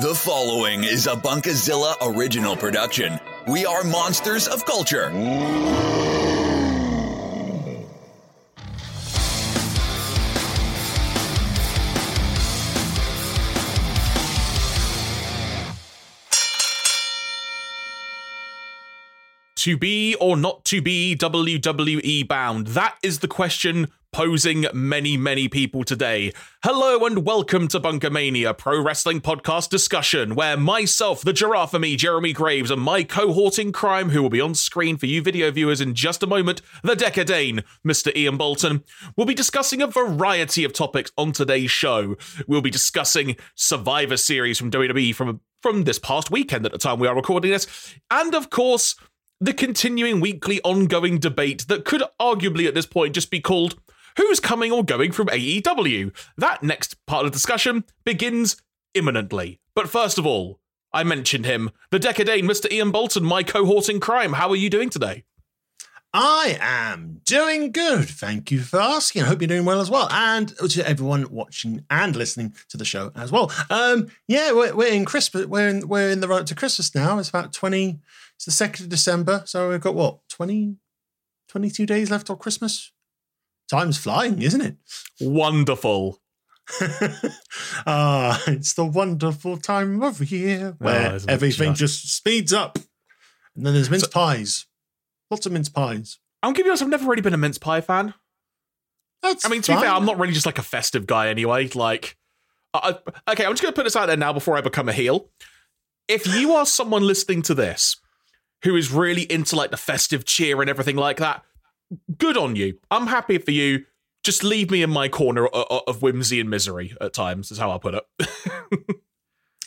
The following is a Bunkazilla original production. We are monsters of culture. To be or not to be WWE bound? That is the question posing many, many people today. Hello and welcome to BunkaMania, pro wrestling podcast discussion, where myself, the giraffe of me, Jeremy Graves, and my cohort in crime, who will be on screen for you video viewers in just a moment, the Dekker Dane, Mr. Iain Boulton, will be discussing a variety of topics on today's show. We'll be discussing Survivor Series from WWE from, from this past weekend at the time we are recording this, and of course, the continuing weekly ongoing debate that could arguably at this point just be called Who's Coming or Going from AEW? That next part of the discussion begins imminently. But first of all, I mentioned him, the Dekker Dane Mr. Iain Boulton, my cohort in crime. How are you doing today? I am doing good. Thank you for asking. I hope you're doing well as well. And to everyone watching and listening to the show as well. Um, yeah, we're, we're in Christmas. We're in, we're in the run up to Christmas now. It's about 20, it's the 2nd of December. So we've got what, 20, 22 days left till Christmas? Time's flying, isn't it? Wonderful. ah, it's the wonderful time of year where isn't it everything just? just speeds up. And then there's mince pies. Lots of mince pies. I'll give you honest, I've never really been a mince pie fan. That's I mean, to be fair. I'm not really just like a festive guy anyway. Like, I- okay, I'm just going to put this out there now before I become a heel. If you are someone listening to this who is really into like the festive cheer and everything like that, good on you. I'm happy for you. Just leave me in my corner o- o- of whimsy and misery at times, is how I'll put it.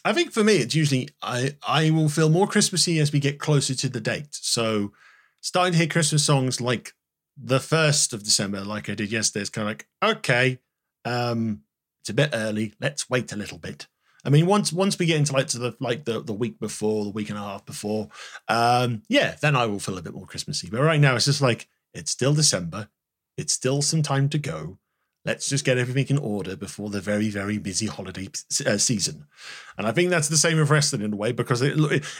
I think for me, it's usually I I will feel more Christmassy as we get closer to the date. So starting to hear Christmas songs like the first of December, like I did yesterday, it's kind of like okay, um, it's a bit early. Let's wait a little bit. I mean, once once we get into like to the like the, the week before, the week and a half before, um, yeah, then I will feel a bit more Christmassy. But right now, it's just like it's still December. It's still some time to go. Let's just get everything in order before the very, very busy holiday uh, season. And I think that's the same with wrestling in a way because it,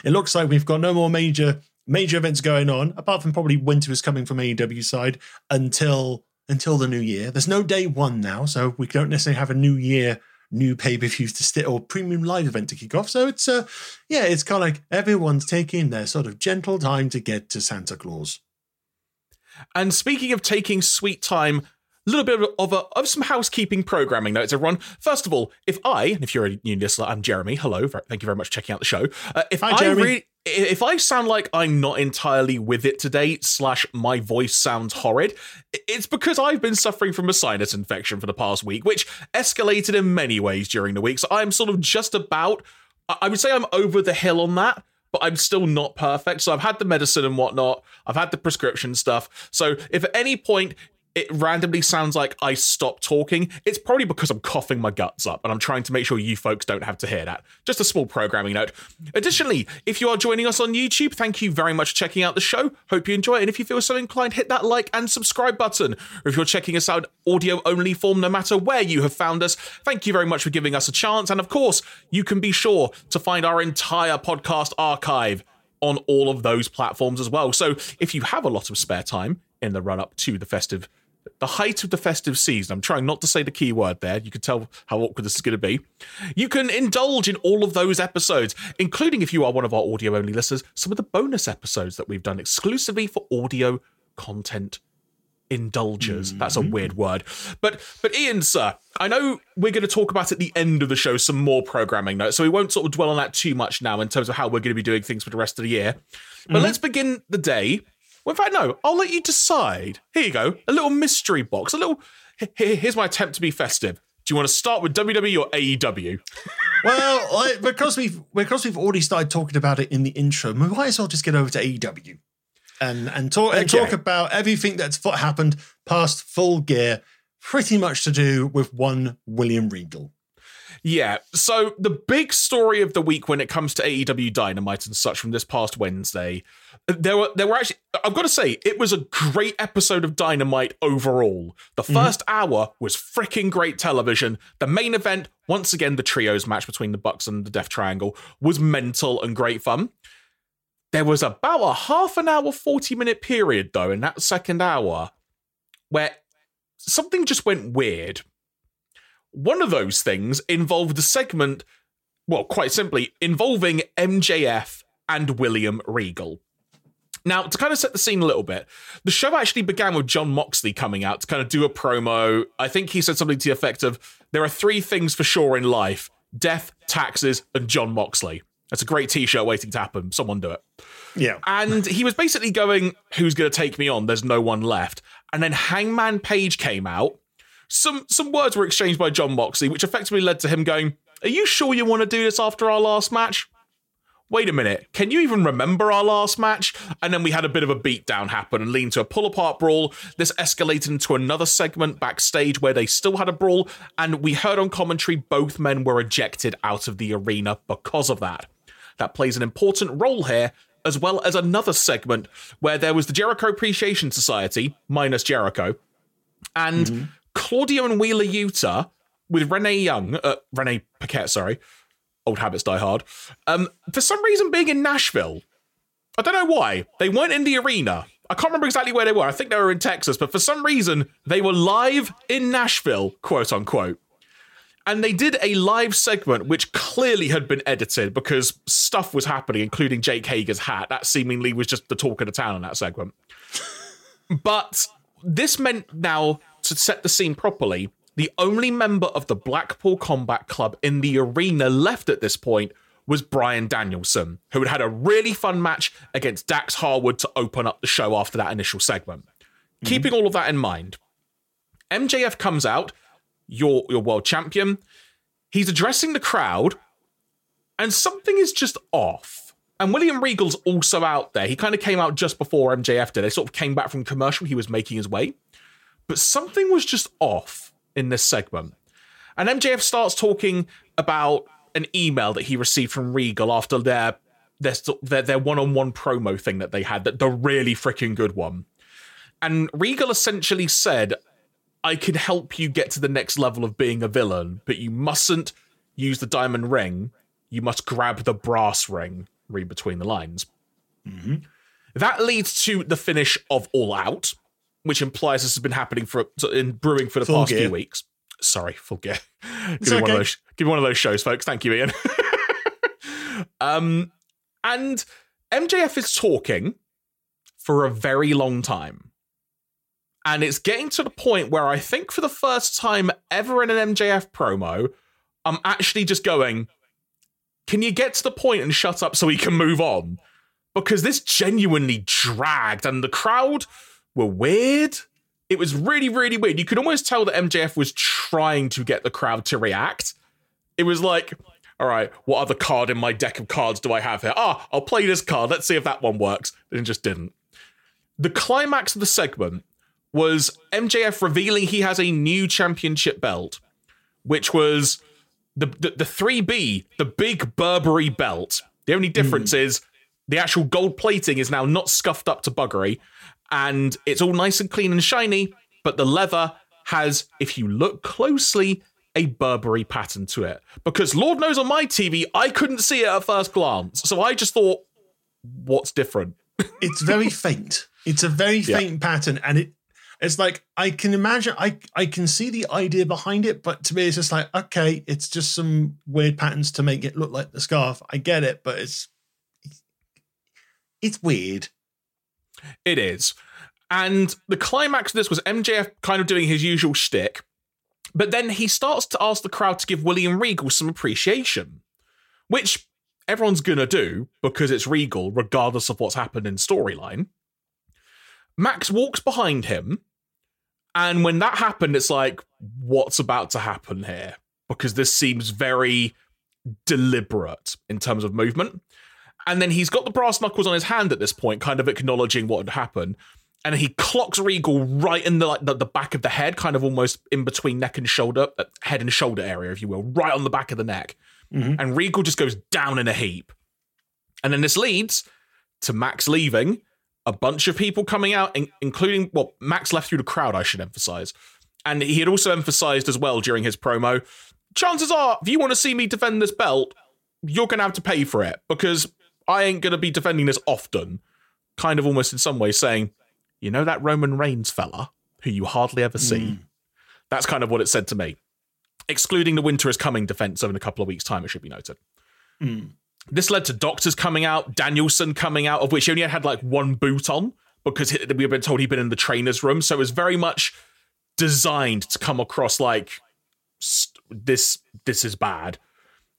it looks like we've got no more major major events going on, apart from probably winter is coming from AEW side until until the new year. There's no day one now, so we don't necessarily have a new year new pay per views to stick or premium live event to kick off. So it's uh yeah, it's kind of like everyone's taking their sort of gentle time to get to Santa Claus. And speaking of taking sweet time, a little bit of, a, of some housekeeping programming notes, everyone. First of all, if I, and if you're a new listener, I'm Jeremy. Hello, thank you very much for checking out the show. Uh, if Hi, I Jeremy. re- if I sound like I'm not entirely with it today, slash my voice sounds horrid, it's because I've been suffering from a sinus infection for the past week, which escalated in many ways during the week. So I'm sort of just about, I I would say I'm over the hill on that but I'm still not perfect. So I've had the medicine and whatnot. I've had the prescription stuff. So if at any point it randomly sounds like I stop talking, it's probably because I'm coughing my guts up and I'm trying to make sure you folks don't have to hear that. Just a small programming note. Additionally, if you are joining us on YouTube, thank you very much for checking out the show. Hope you enjoy it. And if you feel so inclined, hit that like and subscribe button. Or if you're checking us out audio only form, no matter where you have found us, thank you very much for giving us a chance. And of course, you can be sure to find our entire podcast archive on all of those platforms as well. So if you have a lot of spare time in the run up to the festive, the height of the festive season, I'm trying not to say the key word there. You can tell how awkward this is going to be. You can indulge in all of those episodes, including if you are one of our audio only listeners, some of the bonus episodes that we've done exclusively for audio content indulgers. That's a mm-hmm. weird word. But but Iain, sir, I know we're going to talk about at the end of the show some more programming notes, so we won't sort of dwell on that too much now in terms of how we're going to be doing things for the rest of the year. But mm-hmm. let's begin the day. Well, in fact, no, I'll let you decide. Here you go, a little mystery box, a little. he- he- Here's my attempt to be festive. Do you want to start with WWE or AEW? Well, I, because we've because we've already started talking about it in the intro, we might as well just get over to AEW and and talk and talk about everything that's happened past full gear, pretty much to do with one William Regal. Yeah. So the big story of the week when it comes to AEW Dynamite and such from this past Wednesday, there were there were actually I've got to say it was a great episode of Dynamite overall. The 1st mm-hmm. hour was freaking great television. The main event, once again the trios match between the Bucks and the Death Triangle, was mental and great fun. There was about a half an hour, 40 minute period though in that second hour where something just went weird one of those things involved a segment, well, quite simply, involving MJF and William Regal. Now, to kind of set the scene a little bit, the show actually began with Jon Moxley coming out to kind of do a promo. I think he said something to the effect of there are three things for sure in life death, taxes, and Jon Moxley. That's a great t shirt waiting to happen. Someone do it. Yeah. And he was basically going, Who's going to take me on? There's no one left. And then Hangman Page came out some some words were exchanged by Jon Moxley, which effectively led to him going, "Are you sure you want to do this after our last match?" Wait a minute, can you even remember our last match? And then we had a bit of a beatdown happen and lead to a pull apart brawl. This escalated into another segment backstage where they still had a brawl, and we heard on commentary both men were ejected out of the arena because of that. That plays an important role here, as well as another segment where there was the Jericho Appreciation Society, minus Jericho, and mm-hmm. Claudio and Wheeler Yuta with Renee Young, uh, Renee Paquette, sorry, old habits die hard. Um, for some reason, being in Nashville, I don't know why they weren't in the arena. I can't remember exactly where they were. I think they were in Texas, but for some reason they were live in Nashville, quote unquote. And they did a live segment which clearly had been edited because stuff was happening, including Jake Hager's hat. That seemingly was just the talk of the town in that segment. but this meant now to set the scene properly, the only member of the Blackpool Combat Club in the arena left at this point was Bryan Danielson, who had had a really fun match against Dax Harwood to open up the show after that initial segment. Mm-hmm. Keeping all of that in mind, MJF comes out, your, your world champion. He's addressing the crowd, and something is just off. And William Regal's also out there. He kind of came out just before MJF did. They sort of came back from commercial. He was making his way. But something was just off in this segment. And MJF starts talking about an email that he received from Regal after their their their, their one-on-one promo thing that they had, that the really freaking good one. And Regal essentially said, I can help you get to the next level of being a villain, but you mustn't use the diamond ring. You must grab the brass ring. Read between the lines. Mm-hmm. That leads to the finish of All Out, which implies this has been happening for in brewing for the full past gear. few weeks. Sorry, full gear. give me okay. one of those. Give me one of those shows, folks. Thank you, Iain. um, and MJF is talking for a very long time. And it's getting to the point where I think for the first time ever in an MJF promo, I'm actually just going, can you get to the point and shut up so we can move on? Because this genuinely dragged, and the crowd were weird. It was really, really weird. You could almost tell that MJF was trying to get the crowd to react. It was like, all right, what other card in my deck of cards do I have here? Ah, I'll play this card. Let's see if that one works. And it just didn't. The climax of the segment was MJF revealing he has a new championship belt, which was the, the, the 3B, the big Burberry belt. The only difference mm. is the actual gold plating is now not scuffed up to buggery, and it's all nice and clean and shiny, but the leather has, if you look closely, a Burberry pattern to it. Because Lord knows on my TV, I couldn't see it at first glance. So I just thought, what's different? it's very faint. It's a very faint yeah. pattern, and it it's like I can imagine I I can see the idea behind it, but to me it's just like, okay, it's just some weird patterns to make it look like the scarf. I get it, but it's it's weird. It is. And the climax of this was MJF kind of doing his usual shtick, but then he starts to ask the crowd to give William Regal some appreciation, which everyone's gonna do because it's Regal, regardless of what's happened in storyline. Max walks behind him, and when that happened, it's like, what's about to happen here? Because this seems very deliberate in terms of movement. And then he's got the brass knuckles on his hand at this point, kind of acknowledging what had happened. and he clocks Regal right in the like the, the back of the head, kind of almost in between neck and shoulder, uh, head and shoulder area, if you will, right on the back of the neck. Mhm. And Regal just goes down in a heap. And then this leads to Max leaving, a bunch of people coming out, in- including, well, Max left through the crowd, I should emphasize. And he had also emphasized as well during his promo chances are, if you want to see me defend this belt, you're going to have to pay for it because I ain't going to be defending this often. Kind of almost in some way saying, you know, that Roman Reigns fella who you hardly ever see. That's kind of what it said to me. Excluding the Winter is Coming defense over in a couple of weeks' time, it should be noted. Mm. This led to Doctors coming out, Danielson coming out, of which he only had like one boot on because he- we've been told he'd been in the trainer's room. So it was very much designed to come across like this. This is bad.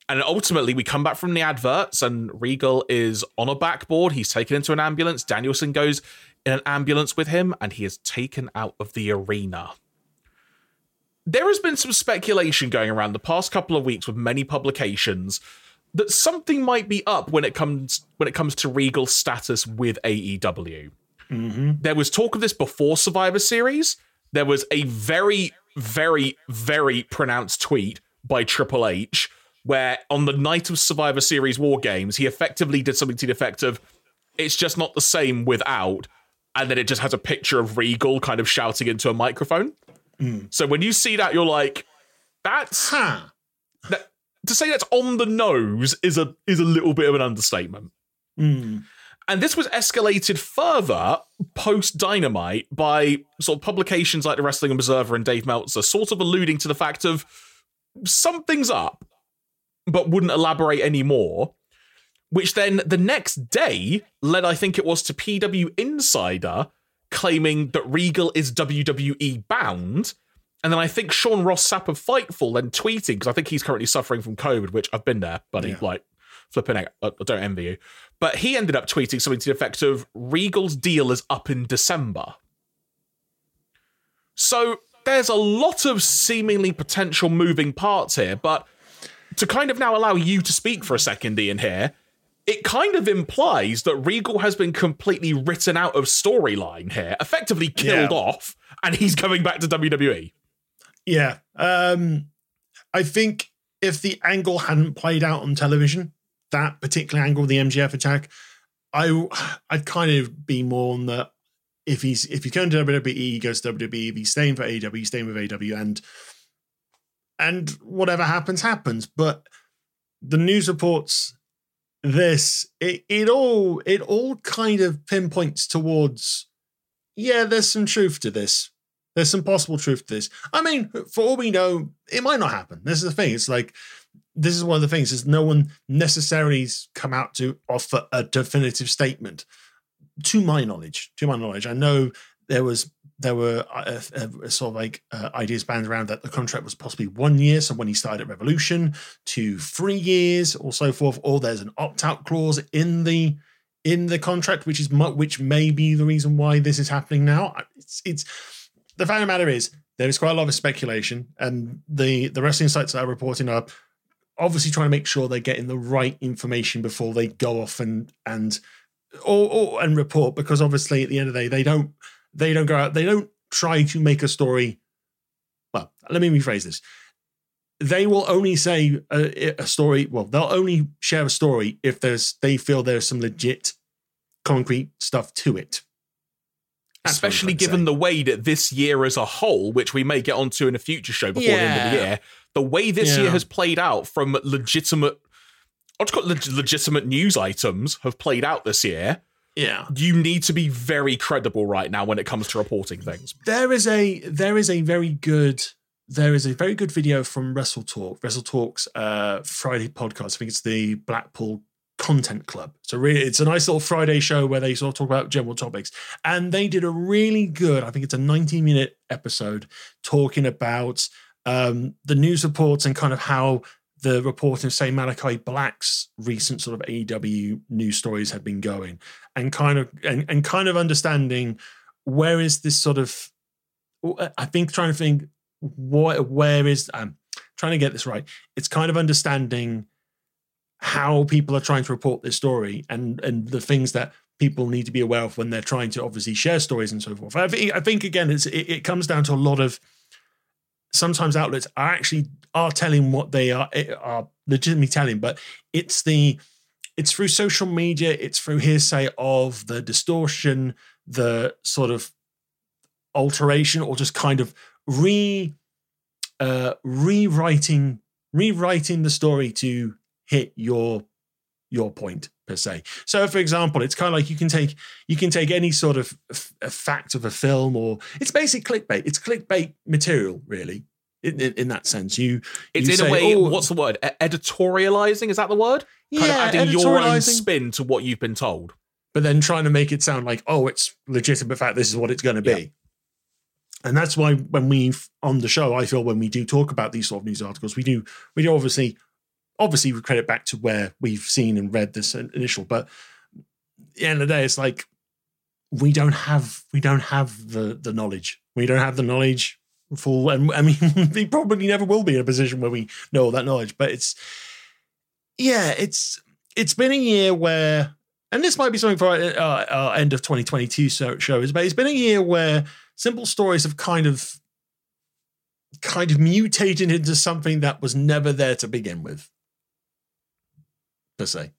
And ultimately, we come back from the adverts, and Regal is on a backboard. He's taken into an ambulance. Danielson goes in an ambulance with him, and he is taken out of the arena. There has been some speculation going around the past couple of weeks with many publications that something might be up when it comes when it comes to Regal status with AEW. Mm-hmm. There was talk of this before Survivor Series. There was a very, very, very pronounced tweet by Triple H where on the night of Survivor Series War Games, he effectively did something to the effect of it's just not the same without. And then it just has a picture of Regal kind of shouting into a microphone. Mm. So when you see that, you're like, that's Ha! that, to say that's on the nose is a is a little bit of an understatement. Mm. And this was escalated further post Dynamite by sort of publications like the Wrestling Observer and Dave Meltzer, sort of alluding to the fact of something's up, but wouldn't elaborate anymore. Which then the next day led, I think it was, to PW Insider claiming that Regal is WWE bound. And then I think Sean Ross Sapp of Fightful then tweeting, because I think he's currently suffering from COVID, which I've been there, buddy. Yeah. Like, flipping out. I don't envy you. But he ended up tweeting something to the effect of Regal's deal is up in December. So there's a lot of seemingly potential moving parts here, but to kind of now allow you to speak for a second, Iain, here, it kind of implies that Regal has been completely written out of storyline here, effectively killed Yeah. off, and he's coming back to. WWE. Yeah. Um, I think if the angle hadn't played out on television, that particular angle, the MJF attack, I I'd kind of be more on the if he's if he's going to WWE, he goes to WWE. If he's staying for AEW, he's staying with AEW, and and whatever happens, happens. But the news reports this, it it all it all kind of pinpoints towards, yeah, there's some truth to this. There's some possible truth to this. I mean, for all we know, it might not happen. This is the thing. It's like this is one of the things is no one necessarily come out to offer a definitive statement. To my knowledge, to my knowledge, I know there was there were uh, uh, sort of like uh, ideas banded around that the contract was possibly one year. So when he started at Revolution, to three years or so forth, or there's an opt out clause in the in the contract, which is which may be the reason why this is happening now. It's it's the fact of the matter is there is quite a lot of speculation, and the the wrestling sites that are reporting are obviously trying to make sure they're getting the right information before they go off and and or, or and report because obviously at the end of the day they don't they don't go out they don't try to make a story. Well, let me rephrase this. They will only say a, a story. Well, they'll only share a story if there's they feel there's some legit, concrete stuff to it. That's what I'm Especially given the way that this year as a whole, which we may get onto in a future show before the end of the year, the way this Yeah. year has played out from legitimate, I'd call it leg- legitimate news items have played out this year. yeah. You need to be very credible right now when it comes to reporting things. there is a there is a very good there is a very good video from Wrestle Talk, Wrestle Talk's uh, Friday podcast. I think it's the Blackpool Content Club. So really, it's a nice little Friday show where they sort of talk about general topics, and they did a really good. I think it's a 90 minute episode talking about um, the news reports and kind of how the reporting, of, say Malakai Black's recent sort of AEW news stories had been going, and kind of and, and kind of understanding where is this sort of I think trying to think what where is um trying to get this right. It's kind of understanding how people are trying to report this story and and the things that people need to be aware of when they're trying to obviously share stories and so forth. I think, I think again, it's, it, it comes down to a lot of sometimes outlets are actually are telling what they are eh, are legitimately telling, but it's the it's through social media, it's through hearsay of the distortion, the sort of alteration, or just kind of re uh, rewriting rewriting the story to hit your your point per se. So, for example, it's kind of like you can take you can take any sort of f- fact of a film, or it's basic clickbait. It's clickbait material, really. In, in, in that sense, you it's you in say, a way. "Oh, what's the word? Editorializing is that the word? Kind yeah, of adding your own spin to what you've been told. but then trying to make it sound like oh, it's legitimate fact. This is what it's going to be. Yeah. And that's why when we on the show, I feel when we do talk about these sort of news articles, we do we do obviously obviously we credit back to where we've seen and read this initial, but the end of the day, it's like we don't have we don't have the the knowledge. We don't have the knowledge full, and I mean we probably never will be in a position where we know all that knowledge. But it's yeah, it's it's been a year where, and this might be something for our, our, our end of 2022 so, shows, but it's been a year where simple stories have kind of kind of mutated into something that was never there to begin with per se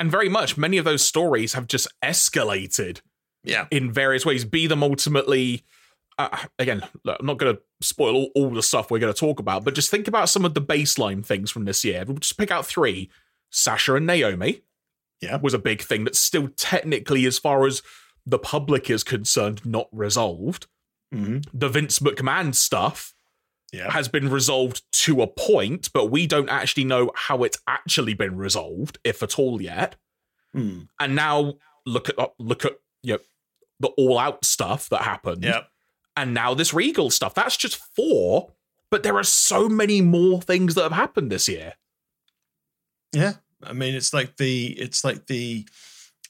And very much, many of those stories have just escalated yeah in various ways. Be them ultimately. Uh, again, look, I'm not going to spoil all, all the stuff we're going to talk about, but just think about some of the baseline things from this year. We'll just pick out three. Sasha and Naomi Yeah. was a big thing that's still technically, as far as the public is concerned, not resolved. hmm The Vince McMahon stuff yeah has been resolved to a point, but we don't actually know how it's actually been resolved, if at all yet. Mm. And now look at look at you know, the all out stuff that happened. yeah And now this Regal stuff. That's just four, but there are so many more things that have happened this year. Yeah, I mean, it's like the it's like the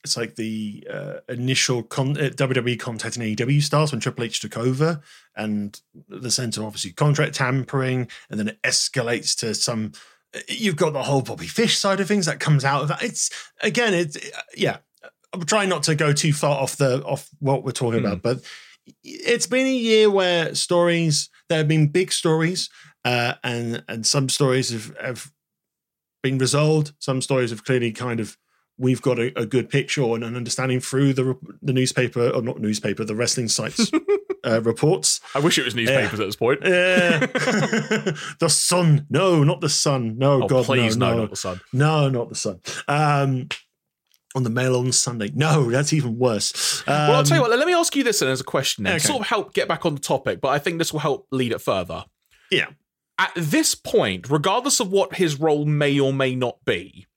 it's like the uh, initial con- uh, WWE contact in AEW starts when Triple H took over, and the sense of obviously contract tampering, and then it escalates to some. You've got the whole Bobby Fish side of things that comes out of that. It's again, it's yeah. I'm trying not to go too far off the off what we're talking Hmm. about, but it's been a year where stories there have been big stories, uh, and and some stories have, have been resolved. Some stories have clearly kind of we've got a, a good picture and an understanding through the the newspaper or not newspaper, the wrestling sites uh, reports. I wish it was newspapers at this point. Yeah. the sun. No, not the sun. No, oh, God, please, no, no, no, not the sun. no, not the sun. Um, on the mail on Sunday. No, that's even worse. Um, well, I'll tell you what. Let me ask you this then as a question, then, Okay. sort of help get back on the topic, but I think this will help lead it further. Yeah. At this point, regardless of what his role may or may not be,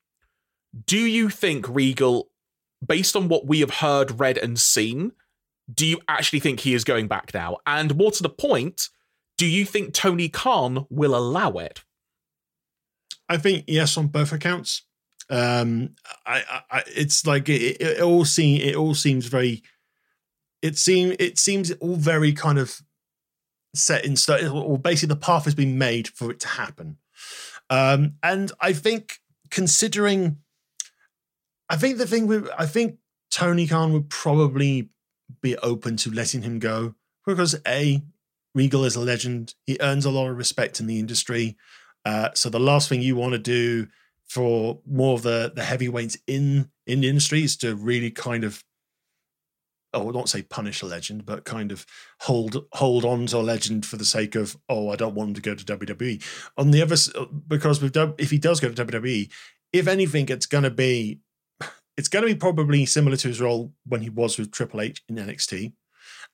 do you think Regal, based on what we have heard, read, and seen, do you actually think he is going back now? And more to the point, do you think Tony Khan will allow it? I think yes on both accounts. Um, I, I, it's like it, it, it all seem it all seems very. It seem it seems all very kind of set in stone. Or basically, the path has been made for it to happen. Um, and I think considering, I think the thing with I think Tony Khan would probably be open to letting him go because a Regal is a legend. He earns a lot of respect in the industry. Uh, so the last thing you want to do for more of the the heavyweights in in the industry is to really kind of oh not say punish a legend but kind of hold hold on to a legend for the sake of oh I don't want him to go to WWE on the other s- because if he does go to WWE if anything it's going to be it's going to be probably similar to his role when he was with Triple H in NXT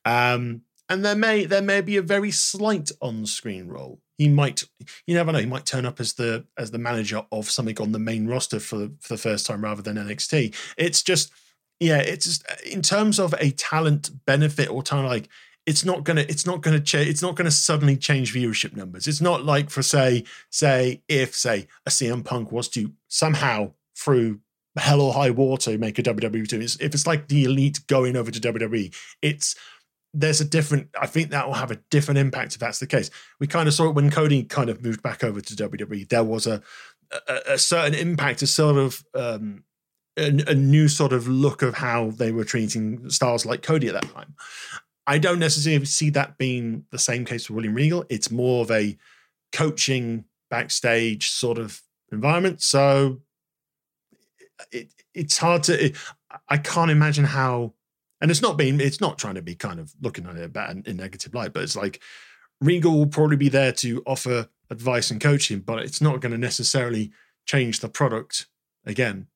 um and there may there may be a very slight on-screen role. He might, you never know, he might turn up as the as the manager of something on the main roster for for the first time rather than NXT. It's just, yeah, it's just, in terms of a talent benefit or of like it's not gonna it's not gonna change it's not gonna suddenly change viewership numbers. It's not like for say say if say a CM Punk was to somehow through hell or high water make a WWE team. It's, if it's like the elite going over to WWE, it's there's a different i think that will have a different impact if that's the case we kind of saw it when cody kind of moved back over to wwe there was a a, a certain impact a sort of um a, a new sort of look of how they were treating stars like Cody at that time. I don't necessarily see that being the same case for William Regal. It's more of a coaching backstage sort of environment. So it, it's hard to. It, I can't imagine how, and it's not being. It's not trying to be kind of looking at it bad in negative light, but it's like Regal will probably be there to offer advice and coaching, but it's not going to necessarily change the product again.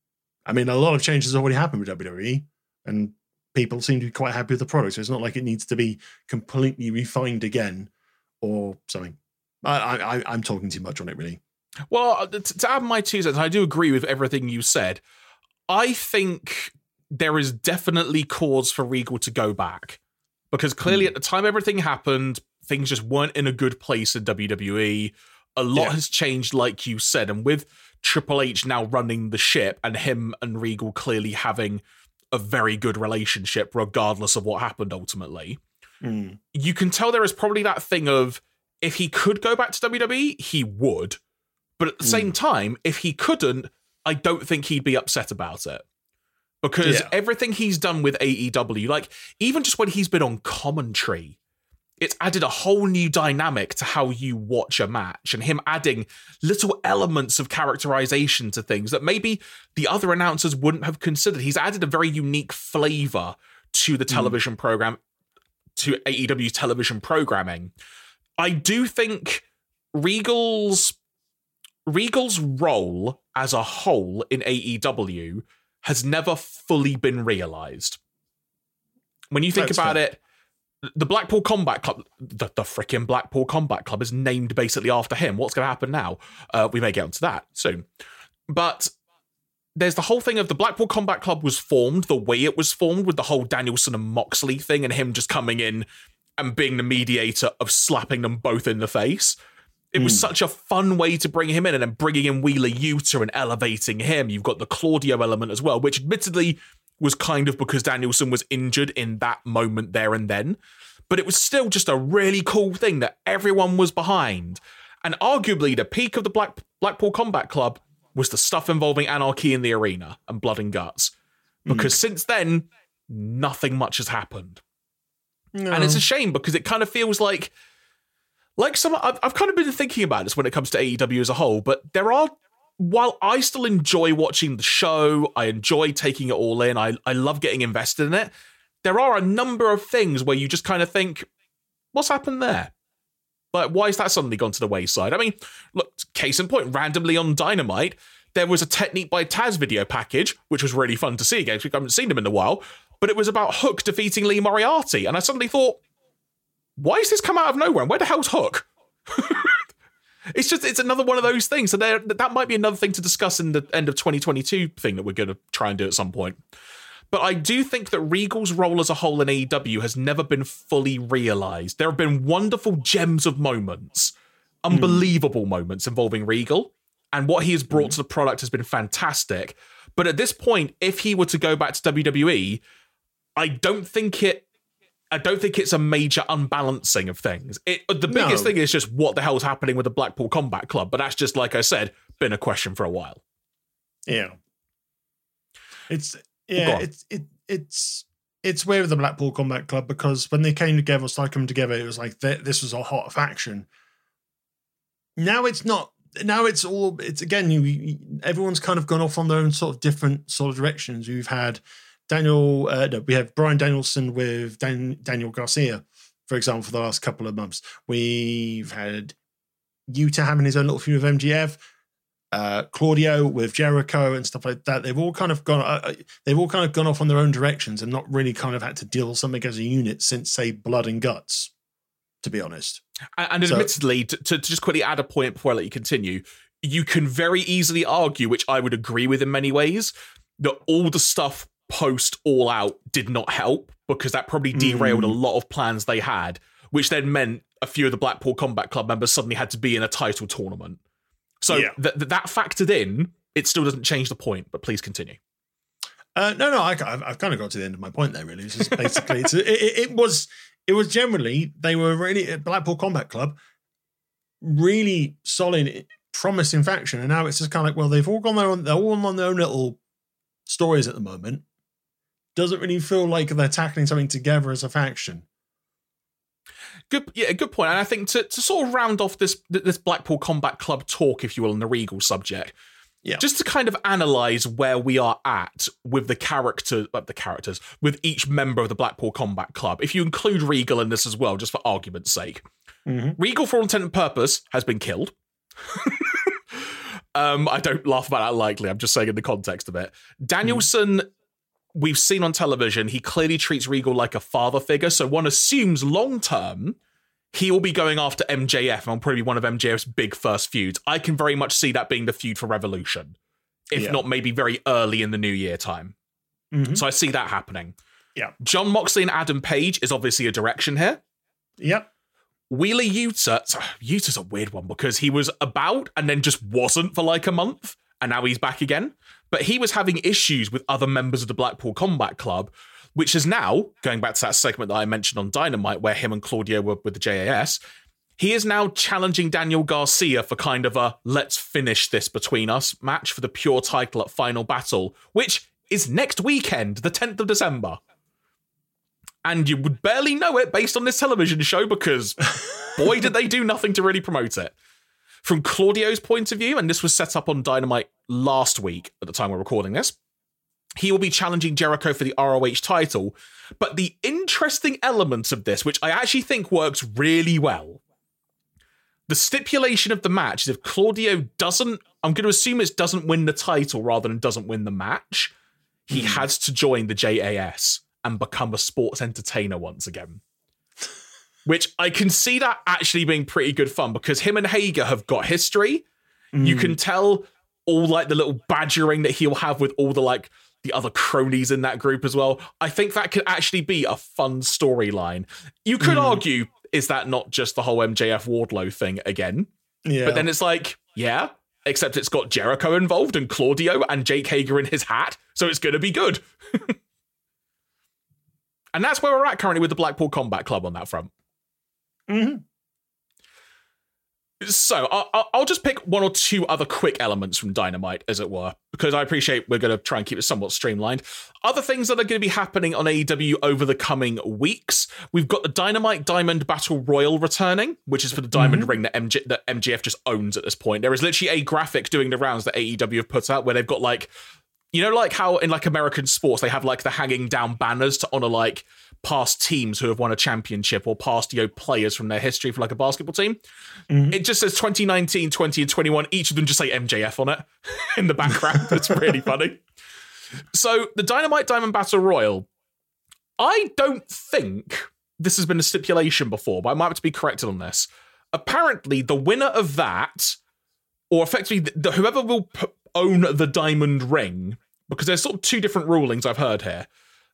I mean, a lot of changes already happened with WWE, and people seem to be quite happy with the product. So it's not like it needs to be completely refined again or something. I, I, I'm talking too much on it, really. Well, uh, to add my two cents, I do agree with everything you said. I think there is definitely cause for Regal to go back because clearly mm. at the time everything happened, things just weren't in a good place in WWE. A lot yeah. has changed, like you said, and with Triple H now running the ship and him and Regal clearly having a very good relationship, regardless of what happened ultimately. Mm. You can tell there is probably that thing of if he could go back to WWE, he would. But at the mm. same time, if he couldn't, I don't think he'd be upset about it. Because yeah. everything he's done with AEW, like even just when he's been on commentary, it's added a whole new dynamic to how you watch a match and him adding little elements of characterization to things that maybe the other announcers wouldn't have considered. He's added a very unique flavor to the hmm. television mm. program, to AEW's television programming. I do think Regal's Regal's role as a whole in AEW has never fully been realized. When you think That's about fair. it, the Blackpool Combat Club, the, the freaking Blackpool Combat Club is named basically after him. What's going to happen now? Uh, we may get onto that soon. But there's the whole thing of the Blackpool Combat Club was formed the way it was formed with the whole Danielson and Moxley thing and him just coming in and being the mediator of slapping them both in the face. It was mm. such a fun way to bring him in and then bringing in Wheeler Yuta and elevating him. You've got the Claudio element as well, which admittedly was kind of because Danielson was injured in that moment there and then. But it was still just a really cool thing that everyone was behind. And arguably, the peak of the Black, Blackpool Combat Club was the stuff involving anarchy in the arena and blood and guts. Because mm. since then, nothing much has happened. No. And it's a shame because it kind of feels like, like some. I've, I've kind of been thinking about this when it comes to AEW as a whole, but there are while I still enjoy watching the show, I enjoy taking it all in, I, I love getting invested in it, there are a number of things where you just kind of think, what's happened there? Like, why is that suddenly gone to the wayside? I mean, look, case in point, randomly on Dynamite, there was a Technique by Taz video package, which was really fun to see again, we haven't seen him in a while, but it was about Hook defeating Lee Moriarty. And I suddenly thought, why has this come out of nowhere? And where the hell's Hook? It's just it's another one of those things. So there, that might be another thing to discuss in the end of 2022 thing that we're going to try and do at some point. But I do think that Regal's role as a whole in AEW has never been fully realized. There have been wonderful gems of moments, unbelievable mm. moments involving Regal, and what he has brought mm. to the product has been fantastic. But at this point, if he were to go back to WWE, I don't think it I don't think it's a major unbalancing of things. It, the biggest no. thing is just what the hell's happening with the Blackpool Combat Club, but that's just like I said, been a question for a while. Yeah, it's yeah, it's it it's it's weird with the Blackpool Combat Club because when they came together, started coming together, it was like this was a hot faction. Now it's not. Now it's all. It's again. You, everyone's kind of gone off on their own sort of different sort of directions. You've had Daniel, uh, no, we have Bryan Danielson with Dan, Daniel Garcia, for example, for the last couple of months. We've had Yuta having his own little feud with MJF, uh, Claudio with Jericho and stuff like that. They've all kind of gone, uh, uh, they've all kind of gone off on their own directions and not really kind of had to deal with something as a unit since, say, Blood and Guts. To be honest, and, and so, admittedly, to, to just quickly add a point before I let you continue, you can very easily argue, which I would agree with in many ways, that all the stuff post All Out did not help because that probably derailed mm. a lot of plans they had, which then meant a few of the Blackpool Combat Club members suddenly had to be in a title tournament. So yeah. th- th- that factored in, it still doesn't change the point. But please continue. Uh, no, no, I, have kind of got to the end of my point there. Really, it's just basically it's, it, it, was it was generally they were really Blackpool Combat Club, really solid, promising faction, and now it's just kind of like well they've all gone their own, they're all on their own little stories at the moment, doesn't really feel like they're tackling something together as a faction. Good, yeah, good point. And I think to, to sort of round off this this Blackpool Combat Club talk, if you will, on the Regal subject, Yeah. just to kind of analyze where we are at with the character, uh, the characters, with each member of the Blackpool Combat Club. If you include Regal in this as well, just for argument's sake, Mhm. Regal, for all intent and purpose, has been killed. um, I don't laugh about that lightly. I'm just saying in the context of it. Danielson, we've seen on television, he clearly treats Regal like a father figure. So one assumes long term, he will be going after MJF and will probably be one of MJF's big first feuds. I can very much see that being the feud for Revolution, if Yeah. not maybe very early in the new year time. Mhm. So I see that happening. Yeah. Jon Moxley and Adam Page is obviously a direction here. Yep. Wheeler Yuta, Yuta's a weird one because he was about and then just wasn't for like a month, and now he's back again. But he was having issues with other members of the Blackpool Combat Club, which is now, going back to that segment that I mentioned on Dynamite where him and Claudio were with the JAS, he is now challenging Daniel Garcia for kind of a let's finish this between us match for the pure title at Final Battle, which is next weekend, the 10th of December. And you would barely know it based on this television show because boy, did they do nothing to really promote it. From Claudio's point of view, and this was set up on Dynamite last week at the time we're recording this, he will be challenging Jericho for the ROH title. But the interesting element of this, which I actually think works really well, the stipulation of the match is if Claudio doesn't, I'm going to assume it doesn't win the title rather than doesn't win the match, he hmm. has to join the JAS and become a sports entertainer once again. Which I can see that actually being pretty good fun because him and Hager have got history. You can mm. tell all like the little badgering that he'll have with all the like the other cronies in that group as well. I think that could actually be a fun storyline. You could mm. argue, is that not just the whole MJF Wardlow thing again? Yeah. But then it's like, yeah, except it's got Jericho involved and Claudio and Jake Hager in his hat, so it's going to be good. and that's where we're at currently with the Blackpool Combat Club on that front. Mhm. So I'll just pick one or two other quick elements from Dynamite, as it were, because I appreciate we're going to try and keep it somewhat streamlined. Other things that are going to be happening on AEW over the coming weeks. We've got the Dynamite Diamond Battle Royal returning, which is for the Diamond Ring that, MJ- that MJF just owns at this point. There is literally a graphic doing the rounds that AEW have put out where they've got like, you know, like how in like American sports they have like the hanging down banners to honor like past teams who have won a championship or past you know players from their history for like a basketball team. Mm-hmm. It just says 2019, 20, and 21. Each of them just say MJF on it in the background. it's really funny. So the Dynamite Diamond Battle Royal, I don't think this has been a stipulation before, but I might have to be corrected on this. Apparently, the winner of that, or effectively the, the- whoever will p- own the diamond ring, because there's sort of two different rulings I've heard here.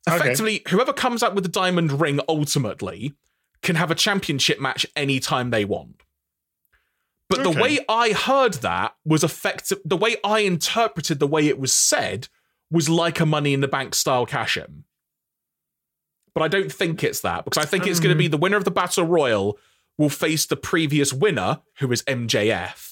Okay. Effectively, whoever comes out with the diamond ring ultimately can have a championship match anytime they want. But the way I heard that was effective. The way I interpreted the way it was said was like a Money in the Bank style cash in. But I don't think it's that because I think it's going to be hmm. the winner of the Battle Royal will face the previous winner, who is MJF.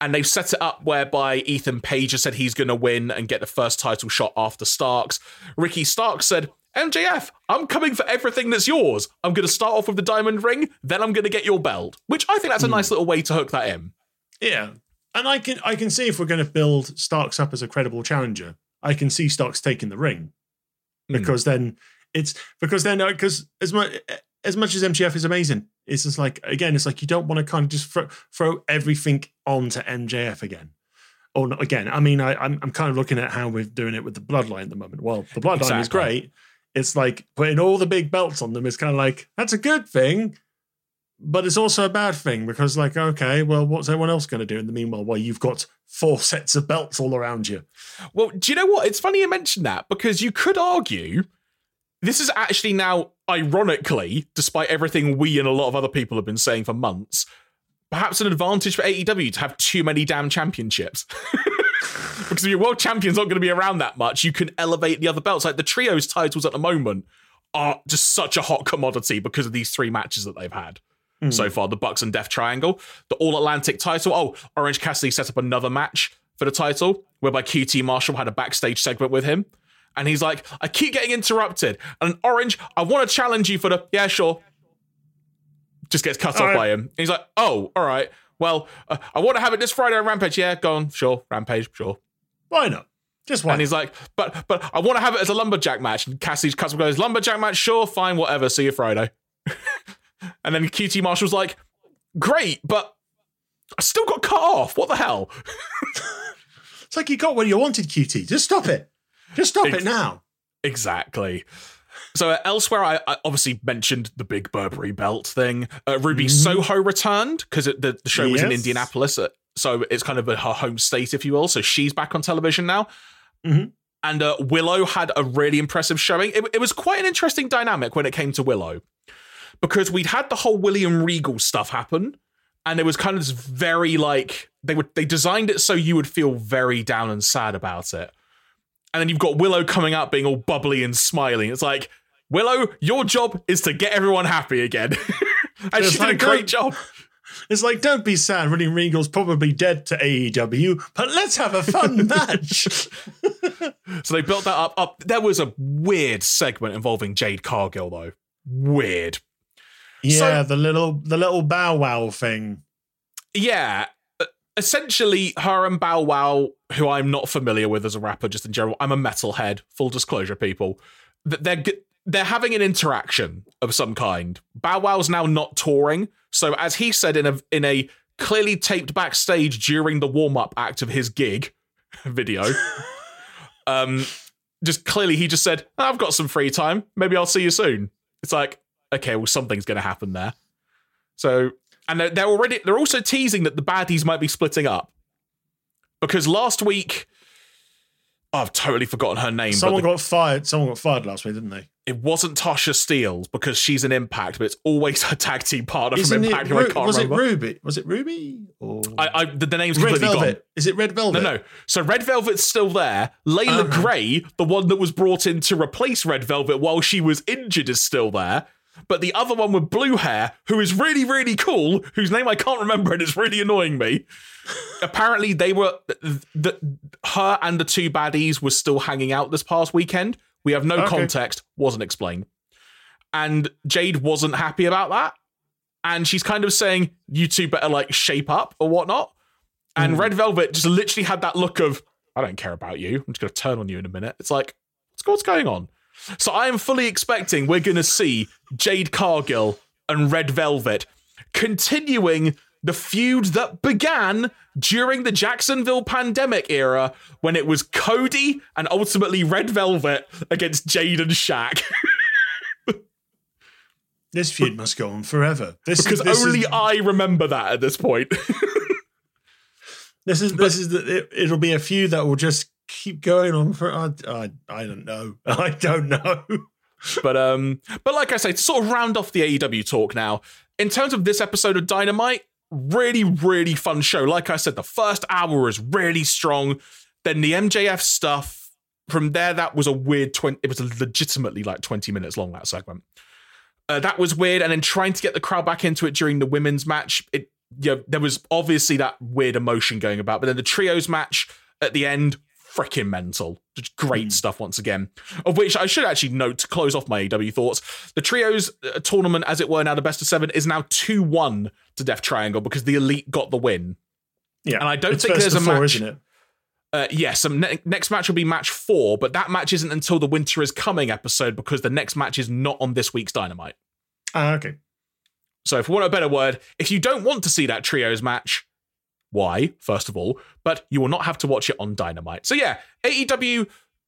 And they've set it up whereby Ethan Page has said he's going to win and get the first title shot after Starks. Ricky Starks said, MJF, I'm coming for everything that's yours. I'm going to start off with the diamond ring, then I'm going to get your belt. Which I think that's a nice little way to hook that in. Yeah. And I can I can see if we're going to build Starks up as a credible challenger, I can see Starks taking the ring. Hmm. Because then it's because then because as much as much as MJF is amazing, it's just like again, it's like you don't want to kind of just throw, throw everything onto MJF again. Or not again. I mean, I, I'm I'm kind of looking at how we're doing it with the bloodline at the moment. Well, the bloodline is great. It's like putting all the big belts on them is kind of like that's a good thing, but it's also a bad thing because like okay, well, what's everyone else going to do in the meanwhile? While you've got four sets of belts all around you. Well, do you know what? It's funny you mentioned that because you could argue this is actually now, ironically, despite everything we and a lot of other people have been saying for months, perhaps an advantage for AEW to have too many damn championships. because if your world champion's not going to be around that much, you can elevate the other belts. Like the trios titles at the moment are just such a hot commodity because of these three matches that they've had hmm. so far the Bucks and Death Triangle, the All Atlantic title. Oh, Orange Cassidy set up another match for the title, whereby QT Marshall had a backstage segment with him. And he's like, I keep getting interrupted. And Orange, I want to challenge you for the, yeah, sure. Just gets cut All off right. by him. And he's like, oh, all right. Well, uh, I want to have it this Friday on Rampage. Yeah, go on. Sure. Rampage. Sure. Why not? Just why? And he's like, but but I want to have it as a lumberjack match. And Cassidy cuts and goes, lumberjack match, sure, fine, whatever. See you Friday. and then QT Marshall's like, great, but I still got cut off. What the hell? it's like you got what you wanted, QT. Just stop it. Just stop Ex- it now. Exactly. So uh, elsewhere, I, I obviously mentioned the big Burberry belt thing. Uh, Ruby Soho returned because the, the show was in Indianapolis, uh, so it's kind of her home state, if you will. So she's back on television now. Mhm. And uh, Willow had a really impressive showing. It, it was quite an interesting dynamic when it came to Willow because we'd had the whole William Regal stuff happen, and it was kind of this very like they would they designed it so you would feel very down and sad about it. And then you've got Willow coming out being all bubbly and smiling. It's like, Willow, your job is to get everyone happy again. and she did a great job. It's like, don't be sad. William Regal's probably dead to AEW, but let's have a fun match. So they built that up. Up there was a weird segment involving Jade Cargill, though. Weird. yeah, the little the little bow wow thing. Yeah. Essentially, her and Bow Wow, who I'm not familiar with as a rapper, just in general, I'm a metalhead. Full disclosure, people. Th- They're they're having an interaction of some kind. Bow Wow's now not touring, so as he said in a in a clearly taped backstage during the warm up act of his gig video, um, just clearly he just said, "I've got some free time. Maybe I'll see you soon." It's like, okay, well, something's going to happen there. So, and they're, they're already they're also teasing that the baddies might be splitting up because last week, oh, I've totally forgotten her name. Someone but the- got fired. Someone got fired last week, didn't they? it wasn't Tasha Steelz because she's an Impact, but it's always her tag team partner from Isn't it? Impact. who I can't was remember. it Ruby? Was it Ruby or I, I the, the name's Red completely Velvet? gone. Is it Red Velvet? No, no. So Red Velvet's still there. Leila Uh-huh. Grey, the one that was brought in to replace Red Velvet while she was injured, is still there. But the other one with blue hair, who is really, really cool, whose name I can't remember and it's really annoying me. Apparently, they were the, the her and the two baddies were still hanging out this past weekend. We have no Okay. context, wasn't explained. And Jade wasn't happy about that. And she's kind of saying, you two better like shape up or whatnot. And hmm. Red Velvet just literally had that look of, I don't care about you. I'm just going to turn on you in a minute. It's like, what's going on? So I am fully expecting we're going to see Jade Cargill and Red Velvet continuing the feud that began during the Jacksonville pandemic era when it was Cody and ultimately Red Velvet against Jade and Shaq. This feud must go on forever. This because is, this only is, I remember that at this point. this is this is the, it, it'll be a feud that will just keep going on for. I, I, I don't know. I don't know. but um but like I say, to sort of round off the AEW talk now, in terms of this episode of Dynamite, really, really fun show. Like I said, the first hour was really strong. Then the MJF stuff. From there, that was a weird twenty. It was legitimately like twenty minutes long. That segment. Uh, that was weird, and then trying to get the crowd back into it during the women's match. It, you know, there was obviously that weird emotion going about, but then the trios match at the end, freaking mental. Just great stuff once again. Of which I should actually note to close off my AW thoughts. The trios uh, tournament, as it were, now the best of seven, is now two one to Death Triangle because the elite got the win. Yeah, And I don't it's think there's a four, match- isn't it? Uh, yes, um, ne- next match will be match four, but that match isn't until the Winter is Coming episode because the next match is not on this week's Dynamite. Ah, okay. So, for want of a better word, if you don't want to see that trios match, why, first of all, but you will not have to watch it on Dynamite. So, yeah, AEW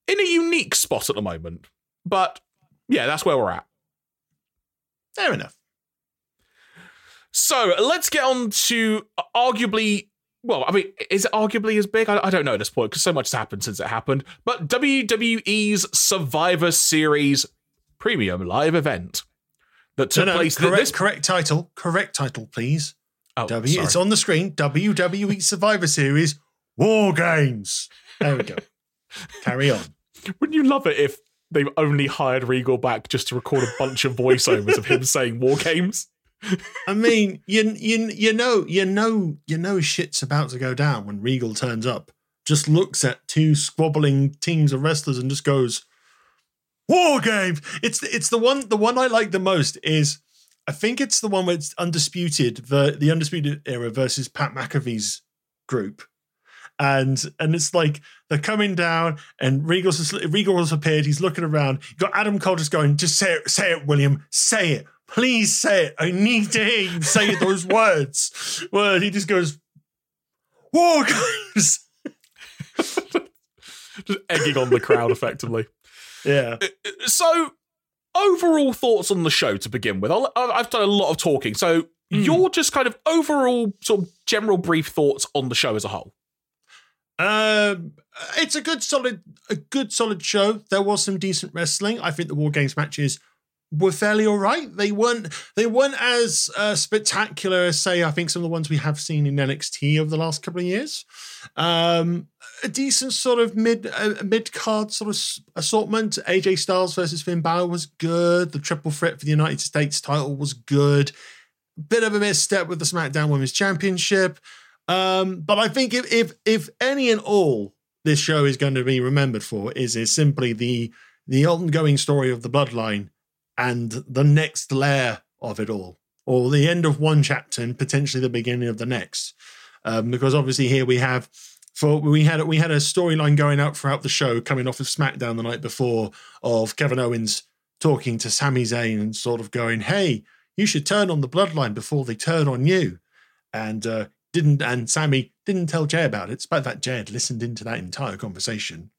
in a unique spot at the moment. But yeah, that's where we're at. Fair enough. So, let's get on to arguably. Well, I mean, is it arguably as big? I, I don't know at this point because so much has happened since it happened. But WWE's Survivor Series premium live event that took No, no, place correct, this. correct title. Correct title, please. Oh, W. sorry. It's on the screen. WWE Survivor Series War Games. There we go. Carry on. Wouldn't you love it if they only hired Regal back just to record a bunch of voiceovers of him saying war games? I mean, you you you know you know you know shit's about to go down when Regal turns up just looks at two squabbling teams of wrestlers and just goes, "War games." It's it's the one the one I like the most is I think it's the one where it's undisputed the the undisputed era versus Pat McAfee's group. And and it's like they're coming down, and Regal's Regal's appeared. He's looking around. You got Adam Cole just going, "Just say it, say it, William, say it, please say it. I need to hear you say those words." Well, he just goes, "War games." just egging on the crowd effectively. Yeah. Uh, uh, so, overall thoughts on the show to begin with. I'll, I've done a lot of talking. So, mm. your just kind of overall sort of general brief thoughts on the show as a whole. Um, it's a good solid, a good solid show. There was some decent wrestling. I think the War Games matches were fairly all right. They weren't they weren't as uh, spectacular as say I think some of the ones we have seen in NXT over the last couple of years. Um, a decent sort of mid uh, mid card sort of assortment. AJ Styles versus Finn Balor was good. The triple threat for the United States title was good. Bit of a misstep with the SmackDown Women's Championship. Um, but I think if, if if any and all this show is going to be remembered for is is simply the the ongoing story of the bloodline and the next layer of it all, or the end of one chapter and potentially the beginning of the next. Um, because obviously here we have for we had we had a storyline going out throughout the show coming off of SmackDown the night before of Kevin Owens talking to Sami Zayn and sort of going, "Hey, you should turn on the bloodline before they turn on you." And uh, didn't and Sami didn't tell Jey about it, despite that Jey had listened into that entire conversation.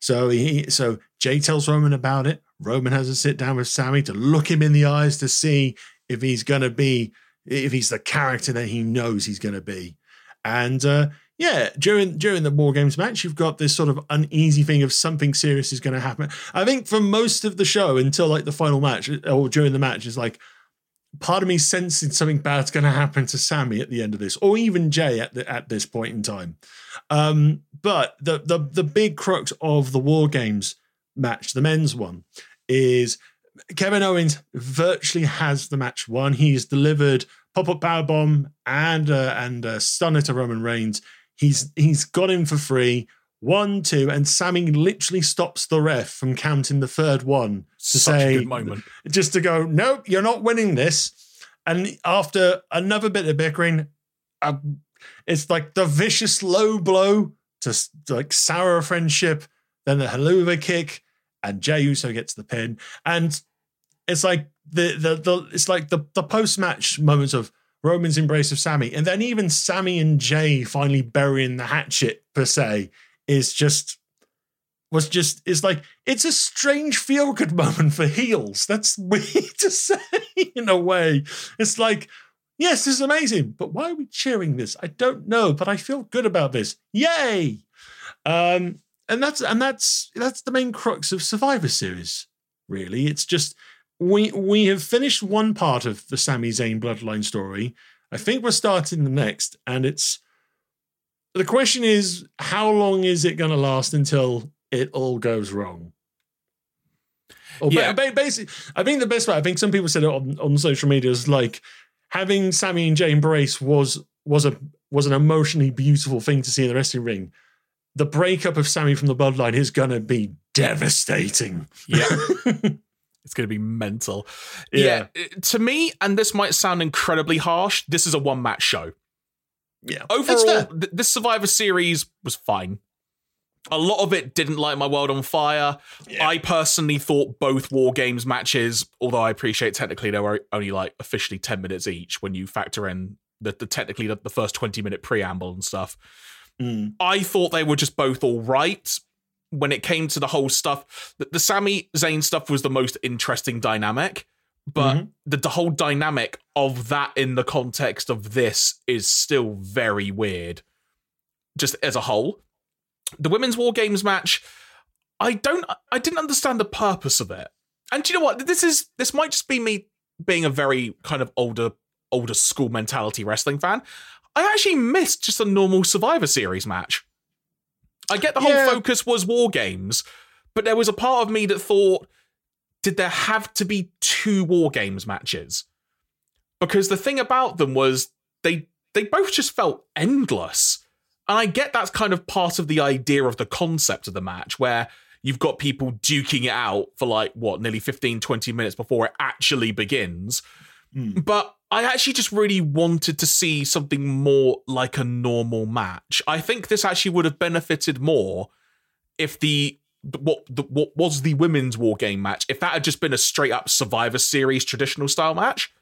So he so Jey tells Roman about it. Roman has a sit down with Sami to look him in the eyes to see if he's gonna be if he's the character that he knows he's gonna be. And uh, yeah, during during the War Games match, you've got this sort of uneasy thing of something serious is going to happen. I think for most of the show until like the final match or during the match is like part of me sensing something bad's going to happen to Sami at the end of this, or even Jey at the, at this point in time. Um, but the the the big crux of the War Games match, the men's one, is Kevin Owens virtually has the match won. He's delivered pop up power bomb and uh, and uh, stunner to Roman Reigns. He's he's got him for free. One, two, and Sami literally stops the ref from counting the third one to Such say, a good moment. just to go, nope, you're not winning this. And after another bit of bickering, uh, it's like the vicious low blow to like sour friendship, then the Helluva kick, and Jey Uso gets the pin. And it's like the the, the it's like the the post match moments of Roman's embrace of Sami, and then even Sami and Jey finally burying the hatchet per se is just was just is like it's a strange feel good moment for heels. That's weird to say in a way. It's like, yes, this is amazing, but why are we cheering this? I don't know, but I feel good about this. Yay! Um, and that's and that's that's the main crux of Survivor Series. Really, it's just we we have finished one part of the Sami Zayn bloodline story. I think we're starting the next, and it's the question is how long is it going to last until it all goes wrong? Or yeah. Ba- basically, I think the best way. I think some people said it on, on social media is like having Sami and Jey embrace was was a was an emotionally beautiful thing to see in the wrestling ring. The breakup of Sami from the bloodline is going to be devastating. Yeah. It's going to be mental. Yeah. yeah. To me, and this might sound incredibly harsh, this is a one match show. Yeah. Overall, th- this Survivor Series was fine. A lot of it didn't light my world on fire. Yeah. I personally thought both War Games matches, although I appreciate technically they were only like officially 10 minutes each when you factor in the, the technically the, the first 20 minute preamble and stuff. Mm. I thought they were just both all right when it came to the whole stuff, the, the Sami Zayn stuff was the most interesting dynamic. But mm-hmm. the, the whole dynamic of that in the context of this is still very weird, just as a whole. The women's war games match, I don't, I didn't understand the purpose of it. And do you know what? This is this might just be me being a very kind of older, older school mentality wrestling fan. I actually missed just a normal Survivor Series match. I get the whole yeah. focus was war games, but there was a part of me that thought, did there have to be two war games matches? Because the thing about them was they they both just felt endless. And I get that's kind of part of the idea of the concept of the match, where you've got people duking it out for like, what, nearly 15, 20 minutes before it actually begins. Mm. But I actually just really wanted to see something more like a normal match. I think this actually would have benefited more if the what the, what was the women's war game match if that had just been a straight up Survivor Series traditional style match.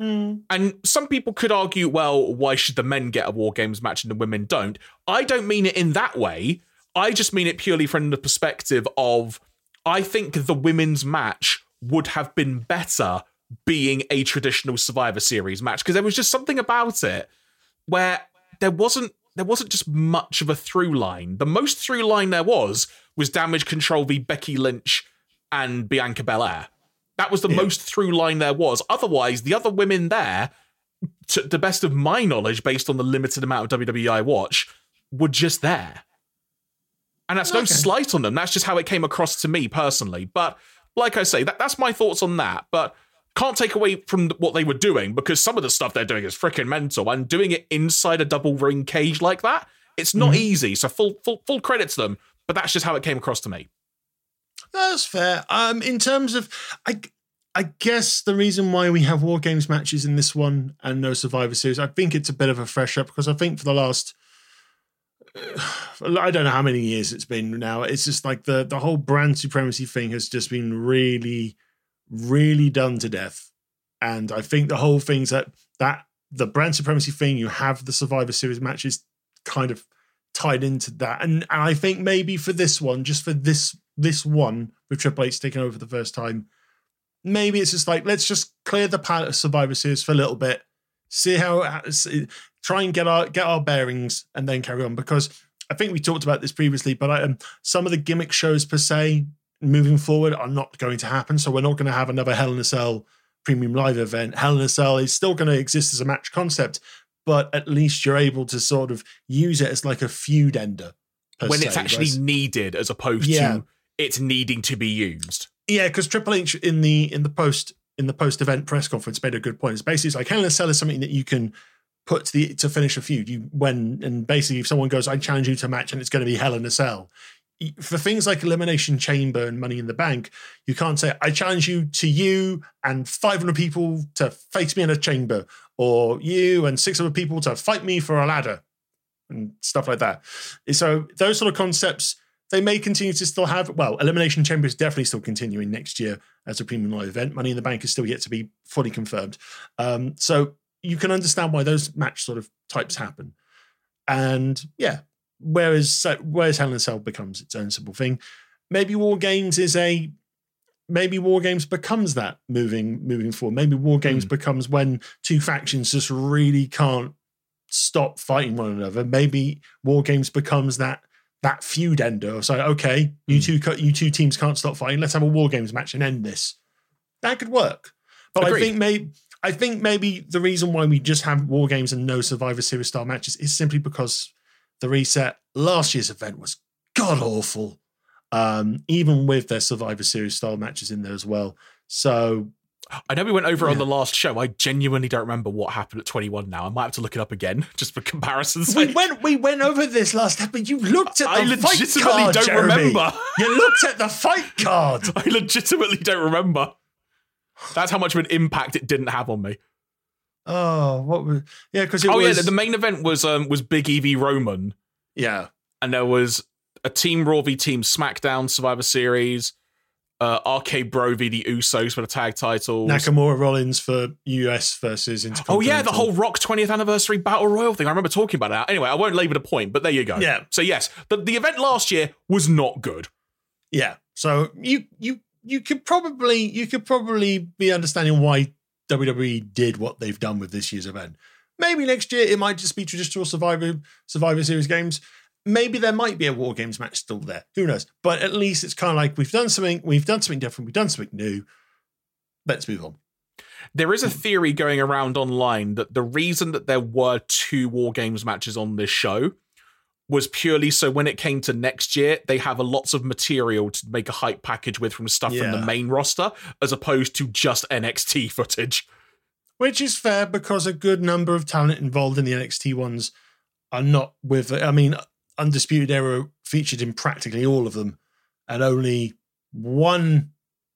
Mm. And some people could argue, well, why should the men get a war games match and the women don't? I don't mean it in that way. I just mean it purely from the perspective of I think the women's match would have been better being a traditional Survivor Series match because there was just something about it where there wasn't there wasn't just much of a through line. The most through line there was was Damage Control v Becky Lynch and Bianca Belair. That was the Yeah. most through line there was. Otherwise, the other women there, to the best of my knowledge, based on the limited amount of WWE I watch, were just there. And that's no slight on them. That's just how it came across to me personally. But like I say, that, that's my thoughts on that. But can't take away from what they were doing because some of the stuff they're doing is freaking mental. And doing it inside a double ring cage like that, it's not Mhm. easy. So full full full credit to them. But that's just how it came across to me. That's fair. Um, in terms of, I, I guess the reason why we have war games matches in this one and no Survivor Series, I think it's a bit of a fresh up because I think for the last, I don't know how many years it's been now. It's just like the the whole brand supremacy thing has just been really, really done to death, and I think the whole thing's that that the brand supremacy thing, you have the Survivor Series matches kind of tied into that, and and I think maybe for this one, just for this this one with Triple H taking over for the first time, maybe it's just like let's just clear the palette of Survivor Series for a little bit, see how try and get our get our bearings, and then carry on. Because I think we talked about this previously, but I, um, some of the gimmick shows per se moving forward are not going to happen. So we're not going to have another Hell in a Cell premium live event. Hell in a Cell is still going to exist as a match concept, but at least you're able to sort of use it as like a feud ender. when se, it's actually whereas- needed as opposed Yeah. to it needing to be used. Yeah, because Triple H in the in the post in the post event press conference made a good point. It's basically it's like Hell in a Cell is something that you can put to the to finish a feud. You when and basically if someone goes, I challenge you to a match and it's going to be Hell in a Cell. For things like Elimination Chamber and Money in the Bank, you can't say, I challenge you to you and 500 people to face me in a chamber, or you and 600 people to fight me for a ladder, and stuff like that. So, those sort of concepts, they may continue to still have. Well, Elimination Chamber is definitely still continuing next year as a premium live event. Money in the Bank is still yet to be fully confirmed. Um, so you can understand why those match sort of types happen. And yeah, whereas whereas Hell in a Cell becomes its own simple thing, maybe War Games is a maybe War Games becomes that moving moving forward. Maybe War Games hmm. becomes when two factions just really can't stop fighting one another. Maybe War Games becomes that that feud ender. So okay, you hmm. two co- you two teams can't stop fighting. Let's have a War Games match and end this. That could work. But Agreed. I think maybe I think maybe the reason why we just have War Games and no Survivor Series style matches is simply because the reset last year's event was god awful. Um, even with their Survivor Series style matches in there as well. So I know we went over on the last show. I genuinely don't remember what happened at 21 now. I might have to look it up again just for comparison's we went we went over this last time, but you looked at the I legitimately card, don't Jeremy. remember. You looked at the fight card. I legitimately don't remember. That's how much of an impact it didn't have on me. Oh, what was yeah? Because oh was yeah, the, the main event was um was Big Evie Roman, yeah. and there was a Team Raw v Team SmackDown Survivor Series, uh, RK Bro v the Usos for the tag titles. Nakamura Rollins for US versus Oh yeah, the whole Rock 20th anniversary battle royal thing. I remember talking about that. Anyway, I won't labour the point, but there you go. Yeah. So yes, the, the event last year was not good. yeah. So you you you could probably you could probably be understanding why WWE did what they've done with this year's event. Maybe next year it might just be traditional Survivor Survivor Series games. Maybe there might be a War Games match still there. Who knows? But at least it's kind of like we've done something. We've done something different. We've done something new. Let's move on. There is a theory going around online that the reason that there were two War Games matches on this show was purely so when it came to next year, they have a lots of material to make a hype package with from stuff from the main roster, as opposed to just NXT footage. Which is fair because a good number of talent involved in the NXT ones are not with. I mean, Undisputed Era featured in practically all of them, and only one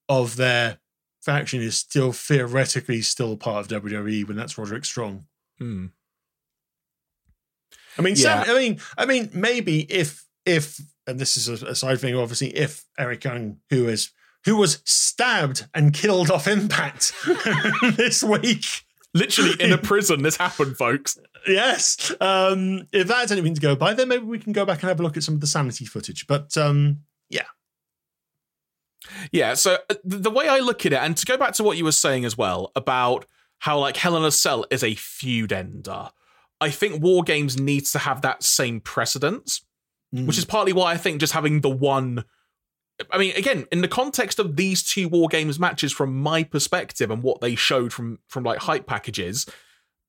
of their faction is still theoretically still part of WWE when that's Roderick Strong. Hmm. I mean, Yeah. Sam, I mean, I mean, maybe if if and this is a, side thing, obviously, if Eric Young, who is who was stabbed and killed off Impact this week, Literally in a prison, this happened, folks. yes, um, if that's anything to go by, then maybe we can go back and have a look at some of the sanity footage. But um, Yeah, yeah, so uh, the way I look at it, and to go back to what you were saying as well about how like Hell in a Cell is a feud ender, I think War Games needs to have that same precedence, which is partly why I think just having the one. I mean, again, in the context of these two War Games matches, from my perspective and what they showed from from like hype packages,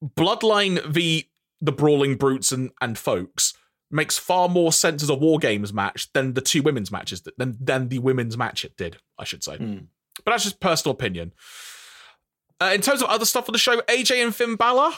Bloodline v the Brawling Brutes and and folks makes far more sense as a War Games match than the two women's matches than than the women's match it did. I should say, Mm. but that's just personal opinion. Uh, in terms of other stuff on the show, AJ and Finn Balor,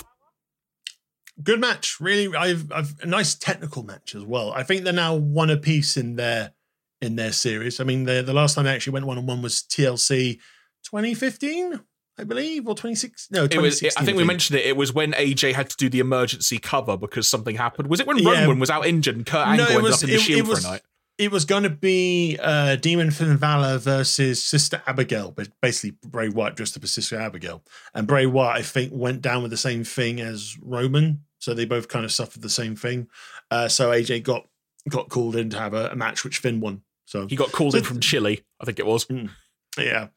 good match. Really, I've, I've a nice technical match as well. I think they're now one apiece in their in their series. I mean, the the last time they actually went one on one was TLC 2015, I believe, or 26. No, it was. 2016. I think we mentioned it. It was when AJ had to do the emergency cover because something happened. Was it when Yeah. Roman was out injured and Kurt No, Angle ended was- up in the it- Shield it was- for a night? It was going to be uh, Demon Finn Balor versus Sister Abigail, but basically Bray Wyatt dressed up as Sister Abigail. And Bray Wyatt, I think, went down with the same thing as Roman, so they both kind of suffered the same thing. Uh, so AJ got got called in to have a, a match, which Finn won. So He got called So- in from Chile, I think it was. yeah.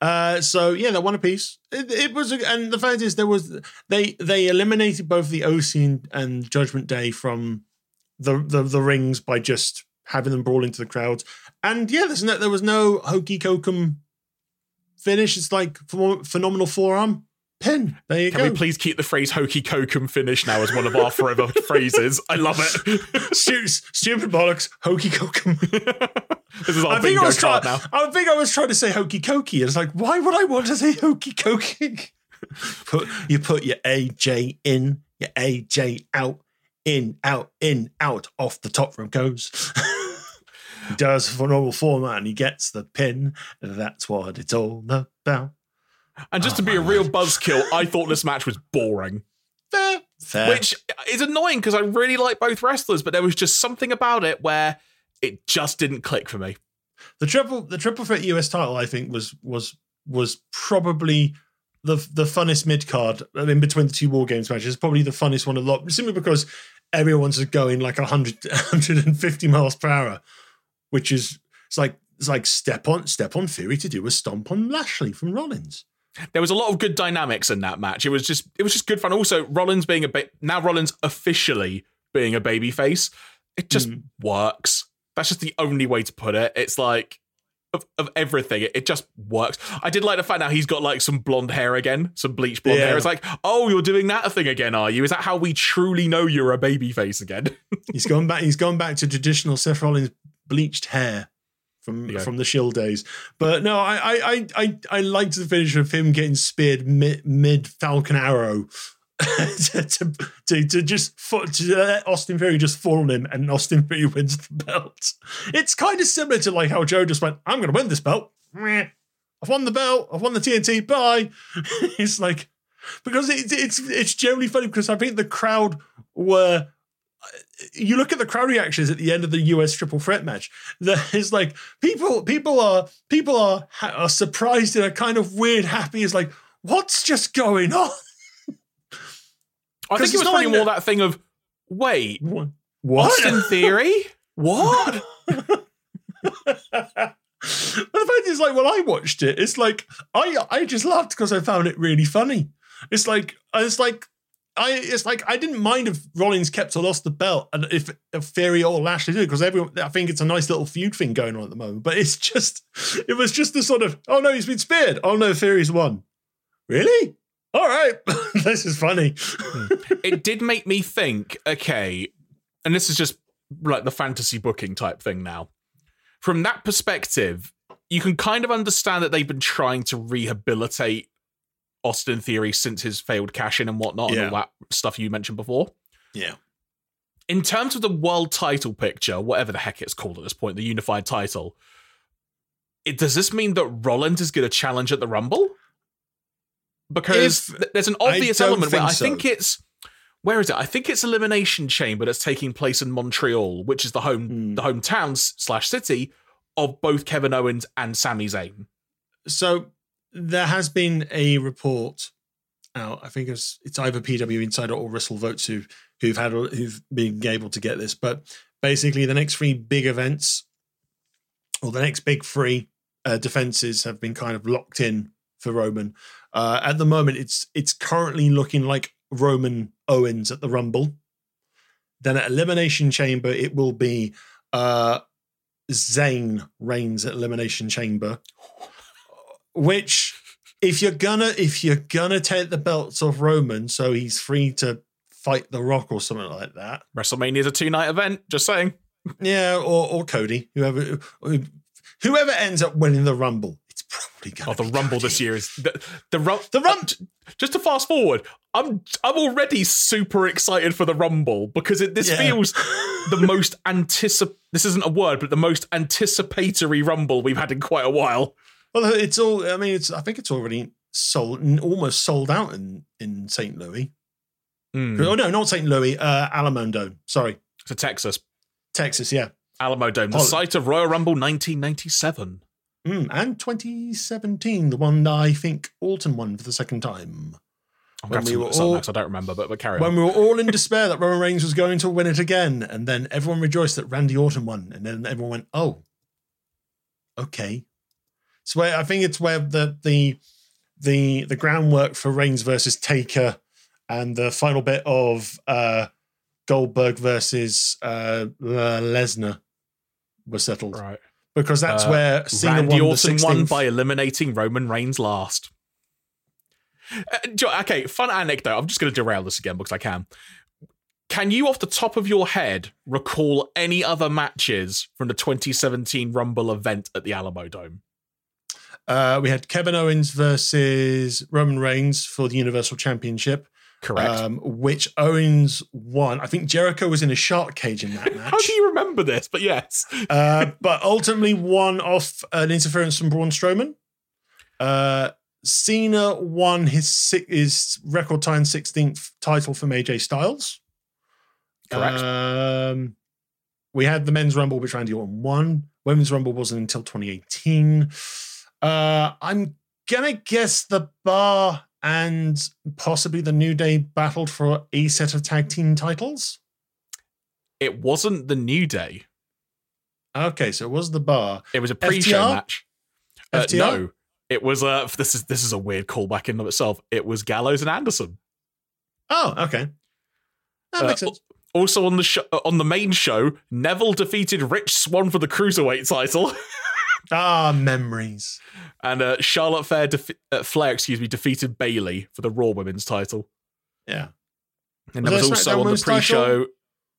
Uh, so yeah, that one apiece. It, it was, a- and the fact is, there was they they eliminated both the OC and, and Judgment Day from the, the the rings by just having them brawl into the crowds. And yeah, there's no there was no hokey kokum finish. It's like ph- phenomenal forearm pin. There you Can go. we please keep the phrase hokey kokum finish now as one of our forever phrases? I love it. Stu- stupid bollocks, hokey kokum. this is our I think I was trying. now. I think I was trying to say hokey cokey. It's like, why would I want to say hokey cokey? put you put your AJ in, your AJ out, in, out, in, out. Off the top rope goes. He does Phenomenal Forearm and he gets the pin. That's what it's all about. And just Oh to be a ah, real buzzkill, I thought this match was boring. Fair, fair. Which is annoying because I really like both wrestlers, but there was just something about it where it just didn't click for me. the triple the triple threat US title, I think, was was was probably the the funnest mid card in between the two war games matches. Probably the funnest one a lot, simply because everyone's going like 100, 150 miles per hour, which is it's like it's like step on step on Theory to do a stomp on Lashley from Rollins. There was a lot of good dynamics in that match. It was just it was just good fun. Also, Rollins being a bit now Rollins officially being a babyface, it just Mm. works. That's just the only way to put it. It's like of, of everything, it, it just works. I did like the fact now he's got like some blonde hair again, some bleach blonde Yeah. hair. It's like, oh, you're doing that thing again, are you? Is that how we truly know you're a babyface again? He's gone back. He's gone back to traditional Seth Rollins bleached hair from Yeah. from the Shield days. But no, I I I I, I liked the finish of him getting speared mid mid Falcon Arrow. to, to, to, to just to let Austin Theory just fall on him and Austin Theory wins the belt. It's kind of similar to like how Joe just went, I'm going to win this belt. I've won the belt. I've won the TNT. Bye. it's like, because it's, it's, it's generally funny because I think the crowd were you look at the crowd reactions at the end of the US triple threat match. There's like people, people are people are are surprised and a kind of weird, happy. It's like, what's just going on? I think it was probably more that- thing of wait, What? Austin Theory? What? but the fact is, like, when I watched it, it's like I I just laughed because I found it really funny. It's like it's like I it's like I didn't mind if Rollins kept or lost the belt, and if, if Theory or Lashley did, because everyone I think it's a nice little feud thing going on at the moment. But it's just it was just the sort of oh no he's been speared, oh no Theory's won, really. All right, this is funny. it did make me think, okay, and this is just like the fantasy booking type thing now. From that perspective, you can kind of understand that they've been trying to rehabilitate Austin Theory since his failed cash in and whatnot Yeah. and all that stuff you mentioned before. Yeah, in terms of the world title picture, whatever the heck it's called at this point, the unified title, it, does this mean that Rollins is going to challenge at the Rumble? Because If- th- there's an obvious element where think I think so. it's where is it? I think it's Elimination Chamber that's taking place in Montreal, which is the home Hmm. the hometown slash city of both Kevin Owens and Sami Zayn. So there has been a report out. I think it's it's either PW Insider or WrestleVotes who who've had who've been able to get this. But basically, the next three big events, or the next big three uh, defenses, have been kind of locked in for Roman. Uh, at the moment, it's it's currently looking like Roman Owens at the Rumble. Then at Elimination Chamber, it will be uh, Zayn Reigns at Elimination Chamber which if you're gonna if you're gonna take the belts off Roman so he's free to fight the Rock or something like that, WrestleMania is a two night event. Just saying. yeah, or or Cody, whoever whoever ends up winning the Rumble, it's probably gonna. Oh, the Rumble Cody. this year is the the, rum, The Rum- Just to fast forward, I'm I'm already super excited for the Rumble because it, this Yeah. feels the most anticip. This isn't a word, but the most anticipatory Rumble we've had in quite a while. Well, it's all. I mean, it's. I think it's already sold, almost sold out in in St. Louis. Mm. Oh no, not St. Louis. Uh, Alamo Dome. Sorry, To Texas, Texas. Yeah, Alamo Dome, the site of Royal Rumble 1997. mm, and 2017, the one I think Orton won for the second time. I'm When we were look this up all- next. I don't remember, but, but carry when on. we were all in despair that Roman Reigns was going to win it again, and then everyone rejoiced that Randy Orton won, and then everyone went, "Oh, okay." So I I think it's where the the the the groundwork for Reigns versus Taker, and the final bit of uh, Goldberg versus uh, Lesnar were settled Right. because that's Uh, where Cena Randy won the Orton won by eliminating Roman Reigns last. Uh, okay, fun anecdote. I'm just going to derail this again because I can. Can you, off the top of your head, recall any other matches from the 2017 Rumble event at the Alamo Dome? Uh, we had Kevin Owens versus Roman Reigns for the Universal Championship. Correct. um, which Owens won. I think Jericho was in a shark cage in that match, How do you remember this? But yes. uh, but ultimately won off an interference from Braun Strowman. Uh, Cena won his si- his record time 16th title from AJ Styles. Correct. Um, we had the men's rumble, which Randy Orton won. Women's rumble wasn't until 2018. Uh, I'm gonna guess the bar and possibly the New Day battled for a set of tag team titles. it wasn't the New Day. Okay, so it was the bar. It was a pre-show FTR? match. Uh, no, it was. Uh, this is this is a weird callback in of itself. It was Gallows and Anderson. Oh, okay. That Uh, makes sense. Also on the show, on the main show, Neville defeated Rich Swann for the cruiserweight title, Ah, memories. and uh, Charlotte Flair, defe- uh, Flair, excuse me, defeated Bayley for the Raw Women's title. Yeah. And Was there was also SmackDown on the pre-show.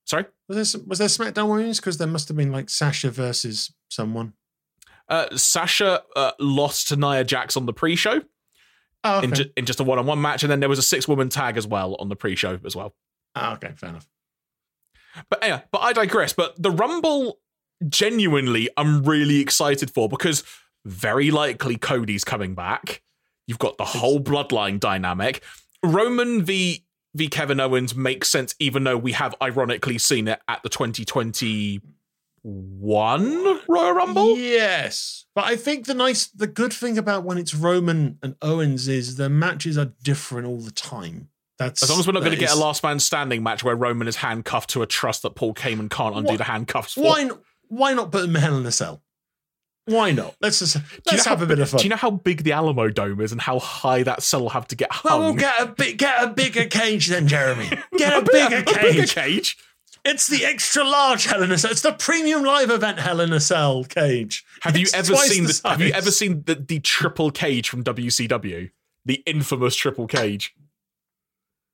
Sorry, Was there was there SmackDown women's? Because there must have been like Sasha versus someone. uh, Sasha uh, lost to Nia Jax on the pre-show Oh, okay. in, ju- in just a one-on-one match, and then there was a six-woman tag as well on the pre-show as well. Ah, okay, fair enough. But anyway, but I digress. But the Rumble, genuinely, I'm really excited for because very likely Cody's coming back. You've got the whole bloodline dynamic. Roman v v Kevin Owens makes sense, even though we have ironically seen it at the 2021 Royal Rumble. Yes, but I think the nice, the good thing about when it's Roman and Owens is the matches are different all the time. That's As long as we're not going to get a last man standing match where Roman is handcuffed to a trust that Paul Heyman can't undo What- the handcuffs for. Why? Why not put them Hell in a Cell? Why not? Let's just let's know have how a bit of fun. Do you know how big the Alamo Dome is and how high that cell will have to get hung? well, we'll get a big, get a bigger cage then, Jeremy. Get a, bit- bigger a cage. bigger cage. It's the extra large Hell in a Cell. It's the premium live event Hell in a Cell cage. Have you ever seen the the, Have you ever seen the, the triple cage from WCW? The infamous triple cage.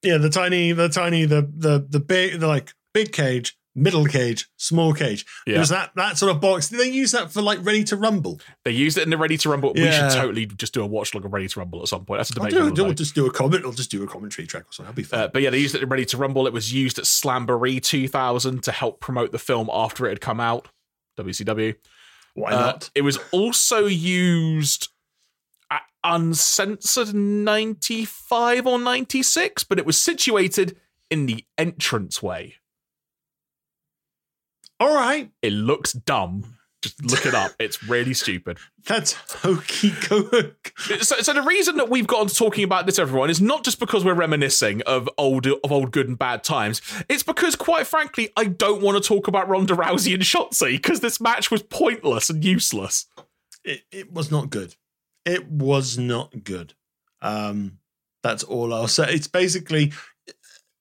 Yeah, the tiny, the tiny, the the the big, the like big cage, middle cage, small cage. Yeah. There's that that sort of box. Did they use that for like Ready to Rumble? They used it in the Ready to Rumble. We should totally just do a watch log of Ready to Rumble at some point. That's a I'll, debate. for do, I'll just do a comment. I'll just do a commentary track or something. That'll be fun. Uh, but yeah, they used it in Ready to Rumble. It was used at Slamboree 2000 to help promote the film after it had come out. WCW. Why Uh, not? it was also used at Uncensored 95 or 96, but it was situated in the entranceway. All right, It looks dumb. Just look it up. It's really stupid. that's hokey coke. So, so the reason that we've gotten to talking about this, everyone, is not just because we're reminiscing of old of old good and bad times. It's because, quite frankly, I don't want to talk about Ronda Rousey and Shotzi because this match was pointless and useless. It, it was not good. It was not good. Um, that's all I'll say. It's basically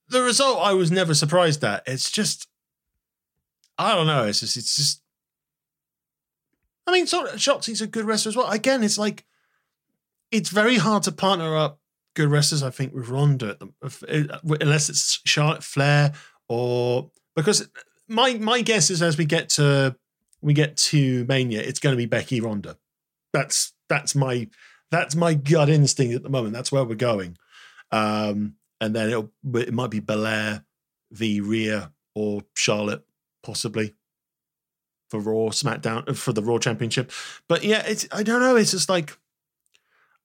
the result. I was never surprised at. It's just, I don't know. It's just, it's just. I mean, sort of, Shotzi's a good wrestler as well. Again, it's like, it's very hard to partner up good wrestlers. I think with Ronda, uh, unless it's Charlotte Flair or because my my guess is as we get to we get to Mania, it's going to be Becky Ronda. That's that's my that's my gut instinct at the moment. That's where we're going. Um, and then it might be Belair v Rhea or Charlotte possibly for Raw SmackDown uh, for the Raw Championship. But yeah, it's I don't know. It's just like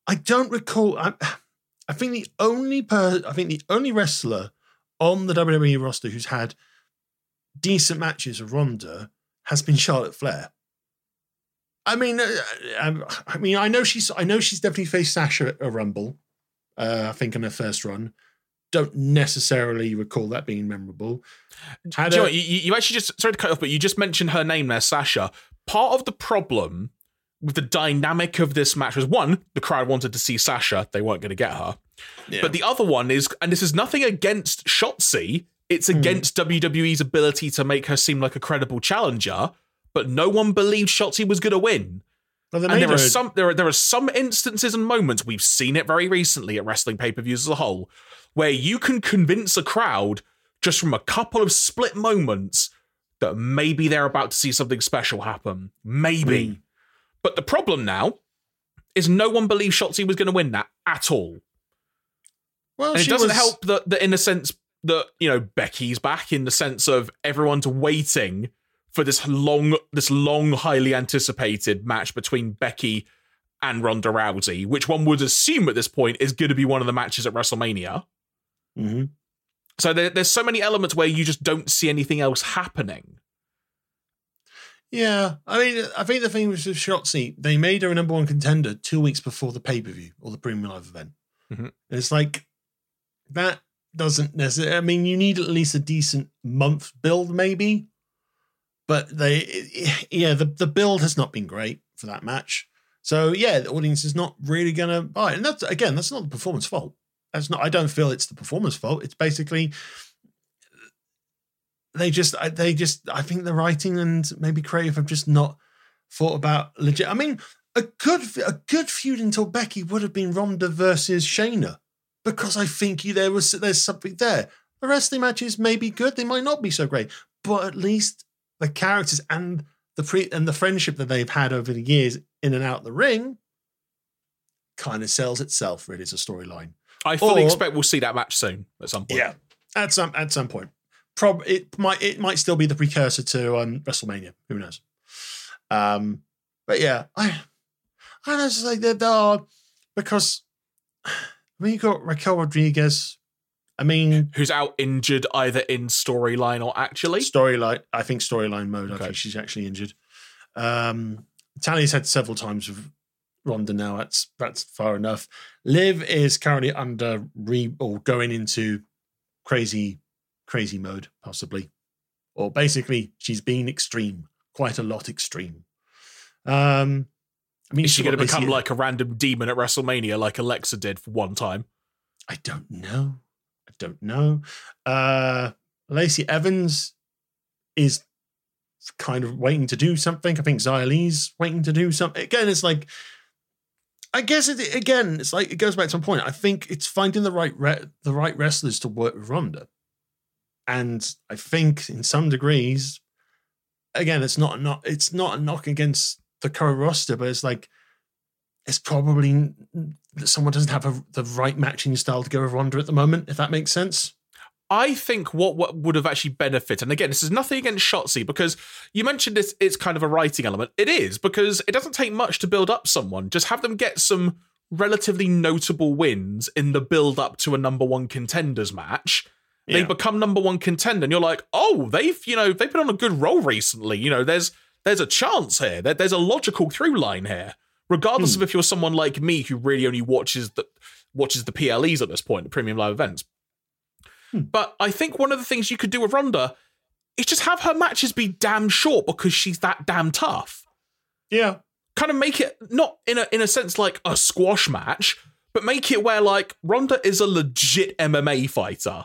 I don't recall. I, I think the only per I think the only wrestler on the WWE roster who's had decent matches with Ronda has been Charlotte Flair. I mean, uh, um, I mean, I know she's, I know she's definitely faced Sasha at a Rumble. Uh, I think in her first run. Don't necessarily recall that being memorable. Had Do you, a- what, you, you actually just sorry to cut you off, but you just mentioned her name there, Sasha. Part of the problem with the dynamic of this match was one, the crowd wanted to see Sasha; they weren't going to get her. Yeah. But the other one is, and this is nothing against Shotzi, it's Hmm. against WWE's ability to make her seem like a credible challenger. But no one believed Shotzi was going to win. Well, they And there are some there are there are some instances and moments we've seen it very recently at wrestling pay per views as a whole, where you can convince a crowd just from a couple of split moments that maybe they're about to see something special happen. Maybe. Mm. But the problem now is no one believes Shotzi was going to win that at all. well, And it doesn't was- help that, that in a sense that, you know, Becky's back in the sense of everyone's waiting for this long, this long, highly anticipated match between Becky and Ronda Rousey, which one would assume at this point is going to be one of the matches at WrestleMania. Mhm. So there, there's so many elements where you just don't see anything else happening. Yeah, I mean, I think the thing with Shotzi, they made her a number one contender two weeks before the pay per view or the premium live event. Mhm. And it's like that doesn't necessarily. I mean, you need at least a decent month build, maybe. But they, yeah, the the build has not been great for that match. So yeah, the audience is not really gonna buy it. And that's again, that's not the performance fault. That's not. I don't feel it's the performer's fault. It's basically they just I- they just I think the writing and maybe creative have just not thought about legit. I mean, a good a good feud until Becky would have been Ronda versus Shayna because I think there was there's something there. The rest of the matches may be good, they might not be so great, but at least the characters and the pre and the friendship that they've had over the years in and out the ring kind of sells itself really as a storyline. I fully Or- expect we'll see that match soon at some point. Yeah, at some at some point. Prob it might it might still be the precursor to um, WrestleMania. Who knows? Um, but yeah, I I don't say that there are because I mean you got Raquel Rodriguez. I mean Who's out injured either in storyline or actually? storyline. I think storyline mode. I Okay. think she's actually injured. Um, Tally's had several times with Ronda now. That's that's far enough. Liv is currently under re or going into crazy crazy mode possibly, or basically she's been extreme, quite a lot extreme. Um, I mean, Is she going to become like a random demon at WrestleMania, like Alexa did for one time? I don't know. I don't know. Uh Lacey Evans is kind of waiting to do something. I think Li's waiting to do something. Again, it's like I guess it again, it's like it goes back to a point. I think it's finding the right re- the right wrestlers to work with Ronda. And I think in some degrees, again, it's not not it's not a knock against the current roster, but it's like it's probably that someone doesn't have a, the right matching style to go with Ronda at the moment, if that makes sense. I think what, what would have actually benefited, and again, this is nothing against Shotzi because you mentioned this, it's kind of a writing element. It is because it doesn't take much to build up someone. Just have them get some relatively notable wins in the build up to a number one contenders match. They Yeah. become number one contender, and you're like, oh, they've you know they've been on a good roll recently. You know, there's there's a chance here. There, there's a logical through line here, regardless Hmm. of if you're someone like me who really only watches the watches the PLEs at this point, the premium live events. Hmm. But I think one of the things you could do with Ronda is just have her matches be damn short because she's that damn tough Yeah. kind of make it not in a in a sense like a squash match, but make it where like Ronda is a legit MMA fighter.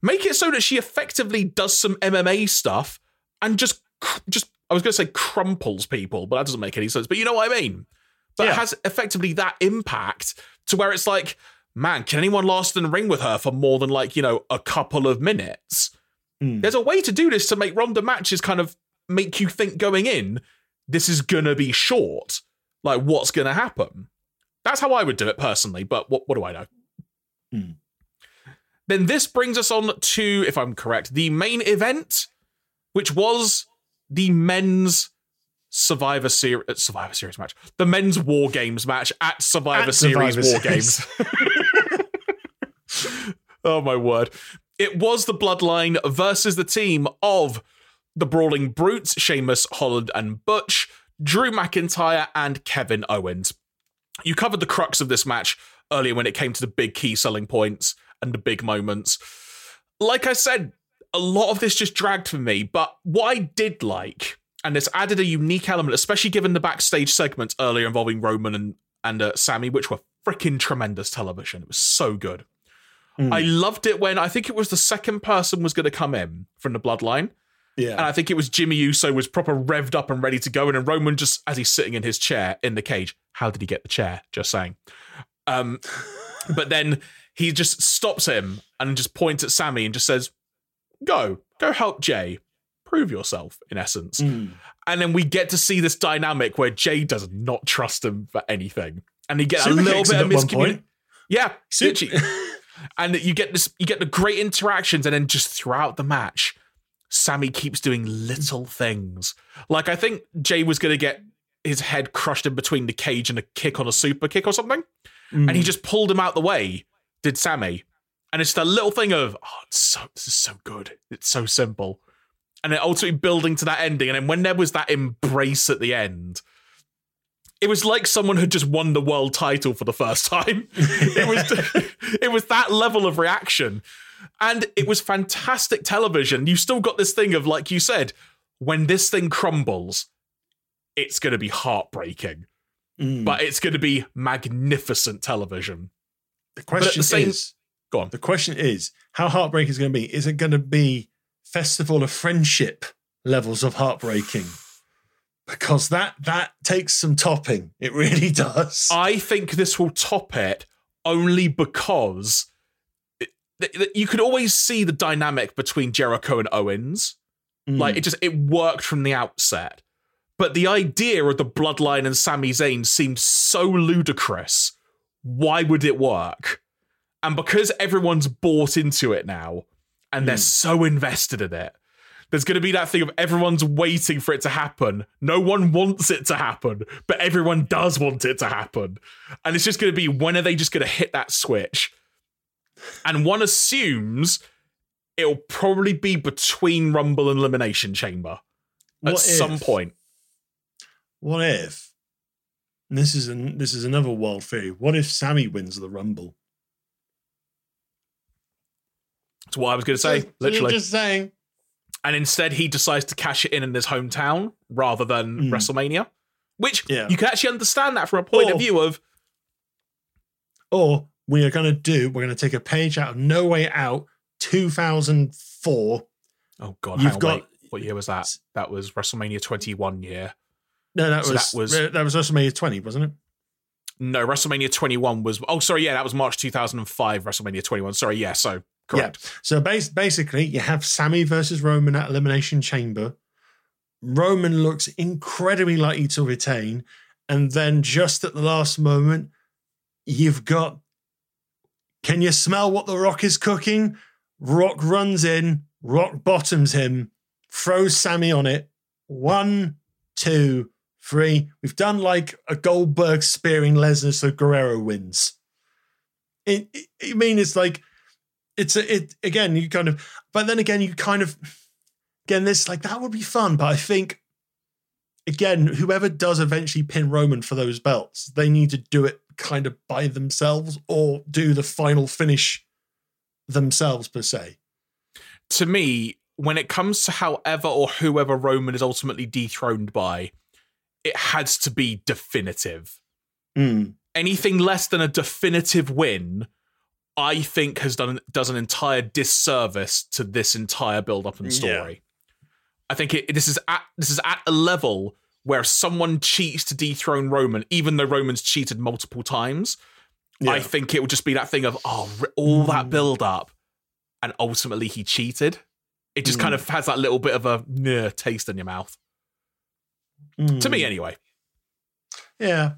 Make it so that she effectively does some MMA stuff and just just I was going to say crumples people, but that doesn't make any sense. But you know what I mean. But Yeah. it has effectively that impact to where it's like, man, can anyone last in the ring with her for more than like you know a couple of minutes? Hmm. There's a way to do this to make Ronda matches kind of make you think going in, this is gonna be short. Like, what's gonna happen? That's how I would do it personally, but what, what do I know? Hmm. Then this brings us on to, if I'm correct, the main event, which was the men's Survivor Series Survivor Series match. The men's War Games match at Survivor At Series Survivor War Series. Games. oh my word. It was the Bloodline versus the team of the Brawling Brutes, Sheamus, Holland, and Butch, Drew McIntyre, and Kevin Owens. You covered the crux of this match earlier when it came to the big key selling points and the big moments. Like I said, a lot of this just dragged for me, but what I did like, and this added a unique element, especially given the backstage segments earlier involving Roman and, and uh, Sami, which were freaking tremendous television. It was so good. Mm. I loved it when I think it was the second person was going to come in from the bloodline. Yeah. And I think it was Jimmy Uso was proper revved up and ready to go. And then Roman just as he's sitting in his chair in the cage. How did he get the chair? Just saying. Um, but then he just stops him and just points at Sami and just says, Go, go help Jey. Prove yourself, in essence. Mm. And then we get to see this dynamic where Jey does not trust him for anything. And he gets a little bit of miscommunication. Yeah, Super- and you get this you get the great interactions and then just throughout the match Sami keeps doing little things. Like i think Jey was going to get his head crushed in between the cage and a kick on a super kick or something. And Mm. he just pulled him out the way did Sami. And it's that little thing of oh it's so this is so good. It's so simple. And then ultimately building to that ending. And then when there was that embrace at the end it was like someone had just won the world title for the first time. It was it was that level of reaction. And it was fantastic television. You still got this thing of like you said, when this thing crumbles, it's going to be heartbreaking, Mm. but it's going to be magnificent television. the question the same- is, Go on. the question is, how heartbreaking is it going to be? Is it going to be festival of friendship levels of heartbreaking? Because that that takes some topping. It really does. I think this will top it only because it, th- you could always see the dynamic between Jericho and Owens. Mm. Like it just it worked from the outset. But the idea of the bloodline and Sami Zayn seemed so ludicrous. Why would it work? And because everyone's bought into it now and they're Hmm. so invested in it, there's going to be that thing of everyone's waiting for it to happen. No one wants it to happen, but everyone does want it to happen. And it's just going to be when are they just going to hit that switch? And one assumes it'll probably be between Rumble and Elimination Chamber at What some point. What if? And this is an, this is another wild theory. What if Sami wins the Rumble? That's what I was going to say, Just- literally. Just saying. And instead, he decides to cash it in in his hometown rather than Mm. WrestleMania, which Yeah. you can actually understand that from a point Or- of view of Or we are going to do. We're going to take a page out of No Way Out, 2004. oh god, You've got- wait. what year was that? That was WrestleMania 21 year. No, that So was, that was- that was WrestleMania 20, wasn't it? No, WrestleMania 21 was. Oh, sorry, yeah, that was March 2005. WrestleMania 21. Sorry, yeah. So Correct. So bas- basically, you have Sami versus Roman at Elimination Chamber. Roman looks incredibly likely to retain. And then just at the last moment, you've got can you smell what The Rock is cooking? Rock runs in, Rock bottoms him, throws Sami on it. One, two, three. We've done like a Goldberg spearing Lesnar, so Guerrero wins. It, I mean, it's like it's a, it again. You kind of, but then again, you kind of again this like that would be fun. But I think again, whoever does eventually pin Roman for those belts, they need to do it kind of by themselves or do the final finish themselves per se. To me, when it comes to however or whoever Roman is ultimately dethroned by, it has to be definitive. Mm. Anything less than a definitive win, I think has done does an entire disservice to this entire build up and story. I think it, this is at this is at a level where someone cheats to dethrone Roman, even though Roman's cheated multiple times. I think it would just be that thing of oh, all that Mm. build up, and ultimately he cheated. It just kind Mm. of has that little bit of a nah, taste in your mouth. To me, Mm. anyway. yeah.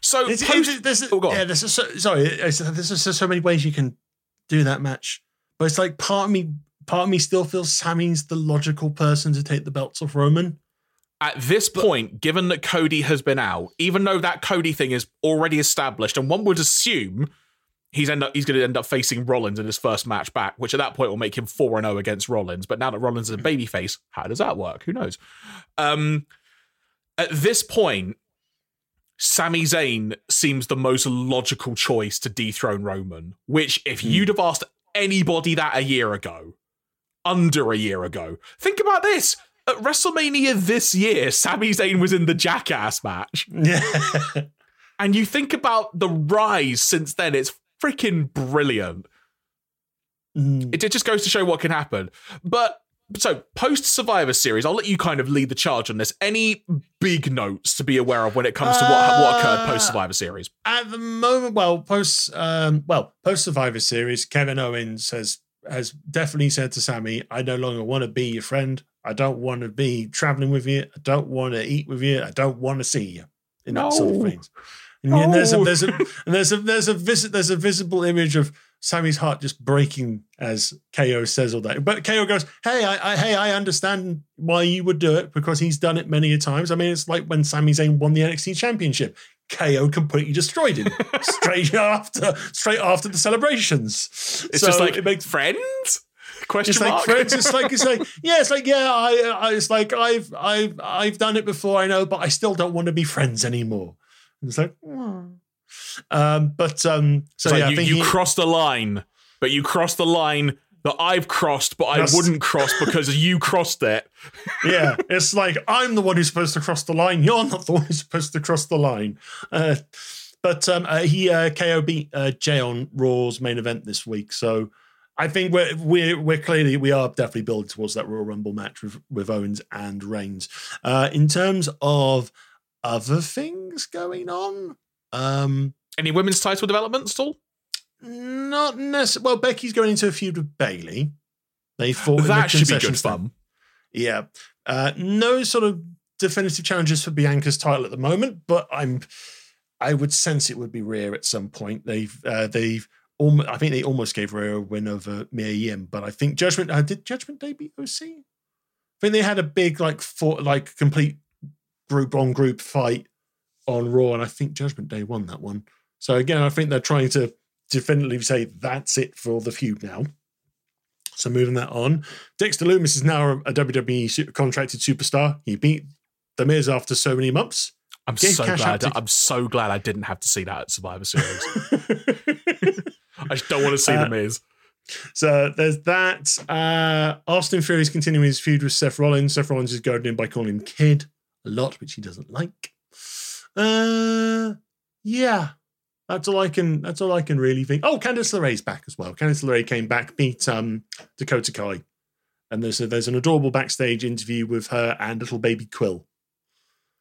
So It's, post- it's, there's, Oh, yeah, there's so, sorry, there's just so many ways you can do that match, but it's like part of me, part of me still feels Sami's the logical person to take the belts off Roman. at this point, given that Cody has been out, even though that Cody thing is already established, and one would assume he's end up he's going to end up facing Rollins in his first match back, which at that point will make him four and zero against Rollins. But now that Rollins is a babyface, how does that work? Who knows? Um, at this point, Sami Zayn seems the most logical choice to dethrone Roman. Which, if Hmm. you'd have asked anybody that a year ago, under a year ago, think about this. At WrestleMania this year, Sami Zayn was in the Jackass match. Yeah. And you think about the rise since then, it's freaking brilliant. Mm. It, it just goes to show what can happen. But so post Survivor Series, I'll let you kind of lead the charge on this. Any big notes to be aware of when it comes to what, what occurred Uh, post Survivor Series? At the moment, well, post um, well, post Survivor Series, Kevin Owens has has definitely said to Sami, "I no longer want to be your friend. I don't want to be traveling with you. I don't want to eat with you. I don't want to see you." In that sort of No. things. And, and there's a there's a and there's a there's a visit there's a visible image of Sami's heart just breaking as KO says all that. But KO goes, "Hey, I, I hey, I understand why you would do it because he's done it many a times. I mean, it's like when Sami Zayn won the NXT Championship. KO completely destroyed him straight after straight after the celebrations. It's So just like it makes friends? Question it's like mark? friends. It's like it's like yeah. It's like yeah. I, I it's like I've I've I've done it before. I know, but I still don't want to be friends anymore. And it's like, "Hmm." Um, but um. So like yeah, you, think you he- crossed the line, but you crossed the line that I've crossed, but I wouldn't cross because you crossed it. yeah, it's like I'm the one who's supposed to cross the line. You're not the one who's supposed to cross the line. Uh, but um, uh, he uh, KO beat uh, Jey on Raw's main event this week, so I think we're we're we're clearly we are definitely building towards that Royal Rumble match with with Owens and Reigns. Uh, in terms of other things going on, um, Any women's title developments at all? not necessarily. Well, Becky's going into a feud with Bayley. They fought That should be good fun. Yeah. Uh, no sort of definitive challenges for Bianca's title at the moment, but I'm I would sense it would be Rhea at some point. They've uh, they've almost, I think they almost gave Rhea a win over Mia Yim, but I think Judgment uh, did Judgment Day beat OC? I think they had a big like for like complete group on group fight on Raw, and I think Judgment Day won that one. So again, I think they're trying to definitively say that's it for the feud now. So moving that on, Dexter Lumis is now a WWE contracted superstar. He beat The Miz after so many months. I'm so glad. to- I'm so glad I didn't have to see that at Survivor Series. I just don't want to see Uh, the Miz. so there's that. Uh, Austin Theory is continuing his feud with Seth Rollins. Seth Rollins is going in by calling him Kid a lot, which he doesn't like. Uh, yeah, that's all I can. That's all I can really think. Oh, Candice LeRae's back as well. Candice LeRae came back, beat um, Dakota Kai, and there's a, there's an adorable backstage interview with her and little baby Quill.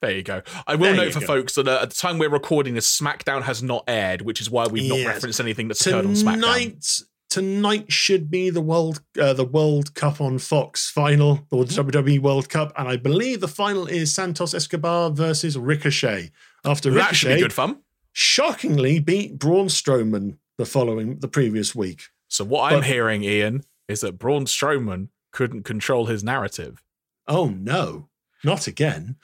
There you go. I will There note for go. folks that uh, at the time we're recording this, SmackDown has not aired, which is why we've not Yes. referenced anything that's occurred on SmackDown. Tonight, tonight should be the world uh, the World Cup on Fox final or the WWE World Cup, and I believe the final is Santos Escobar versus Ricochet. After That should be Ricochet good fun. shockingly beat Braun Strowman the following the previous week. So what I'm hearing, Iain, is that Braun Strowman couldn't control his narrative. Oh no, not again.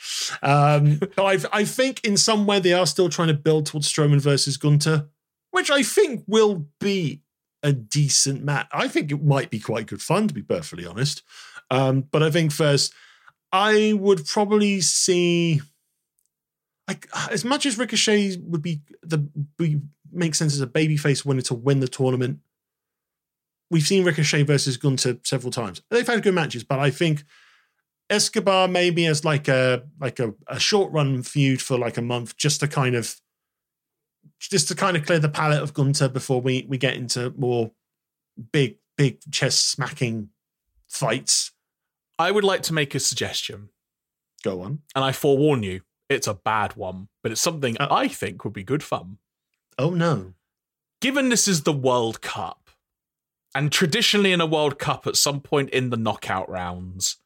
Um, but I, I think in some way they are still trying to build towards Strowman versus Gunther, which I think will be a decent match. I think it might be quite good fun, to be perfectly honest. Um, but I think first, I would probably see. Like as much as Ricochet would be the be make sense as a babyface winner to win the tournament. We've seen Ricochet versus Gunther several times. They've had good matches, but I think Escobar maybe as like a like a, a short run feud for like a month, just to kind of just to kind of clear the palate of Gunther before we we get into more big big chest smacking fights. I would like to make a suggestion, Go on. and I forewarn you, it's a bad one, but it's something Uh. I think would be good fun. Oh no. Given this is the World Cup, and traditionally in a World Cup, at some point in the knockout rounds,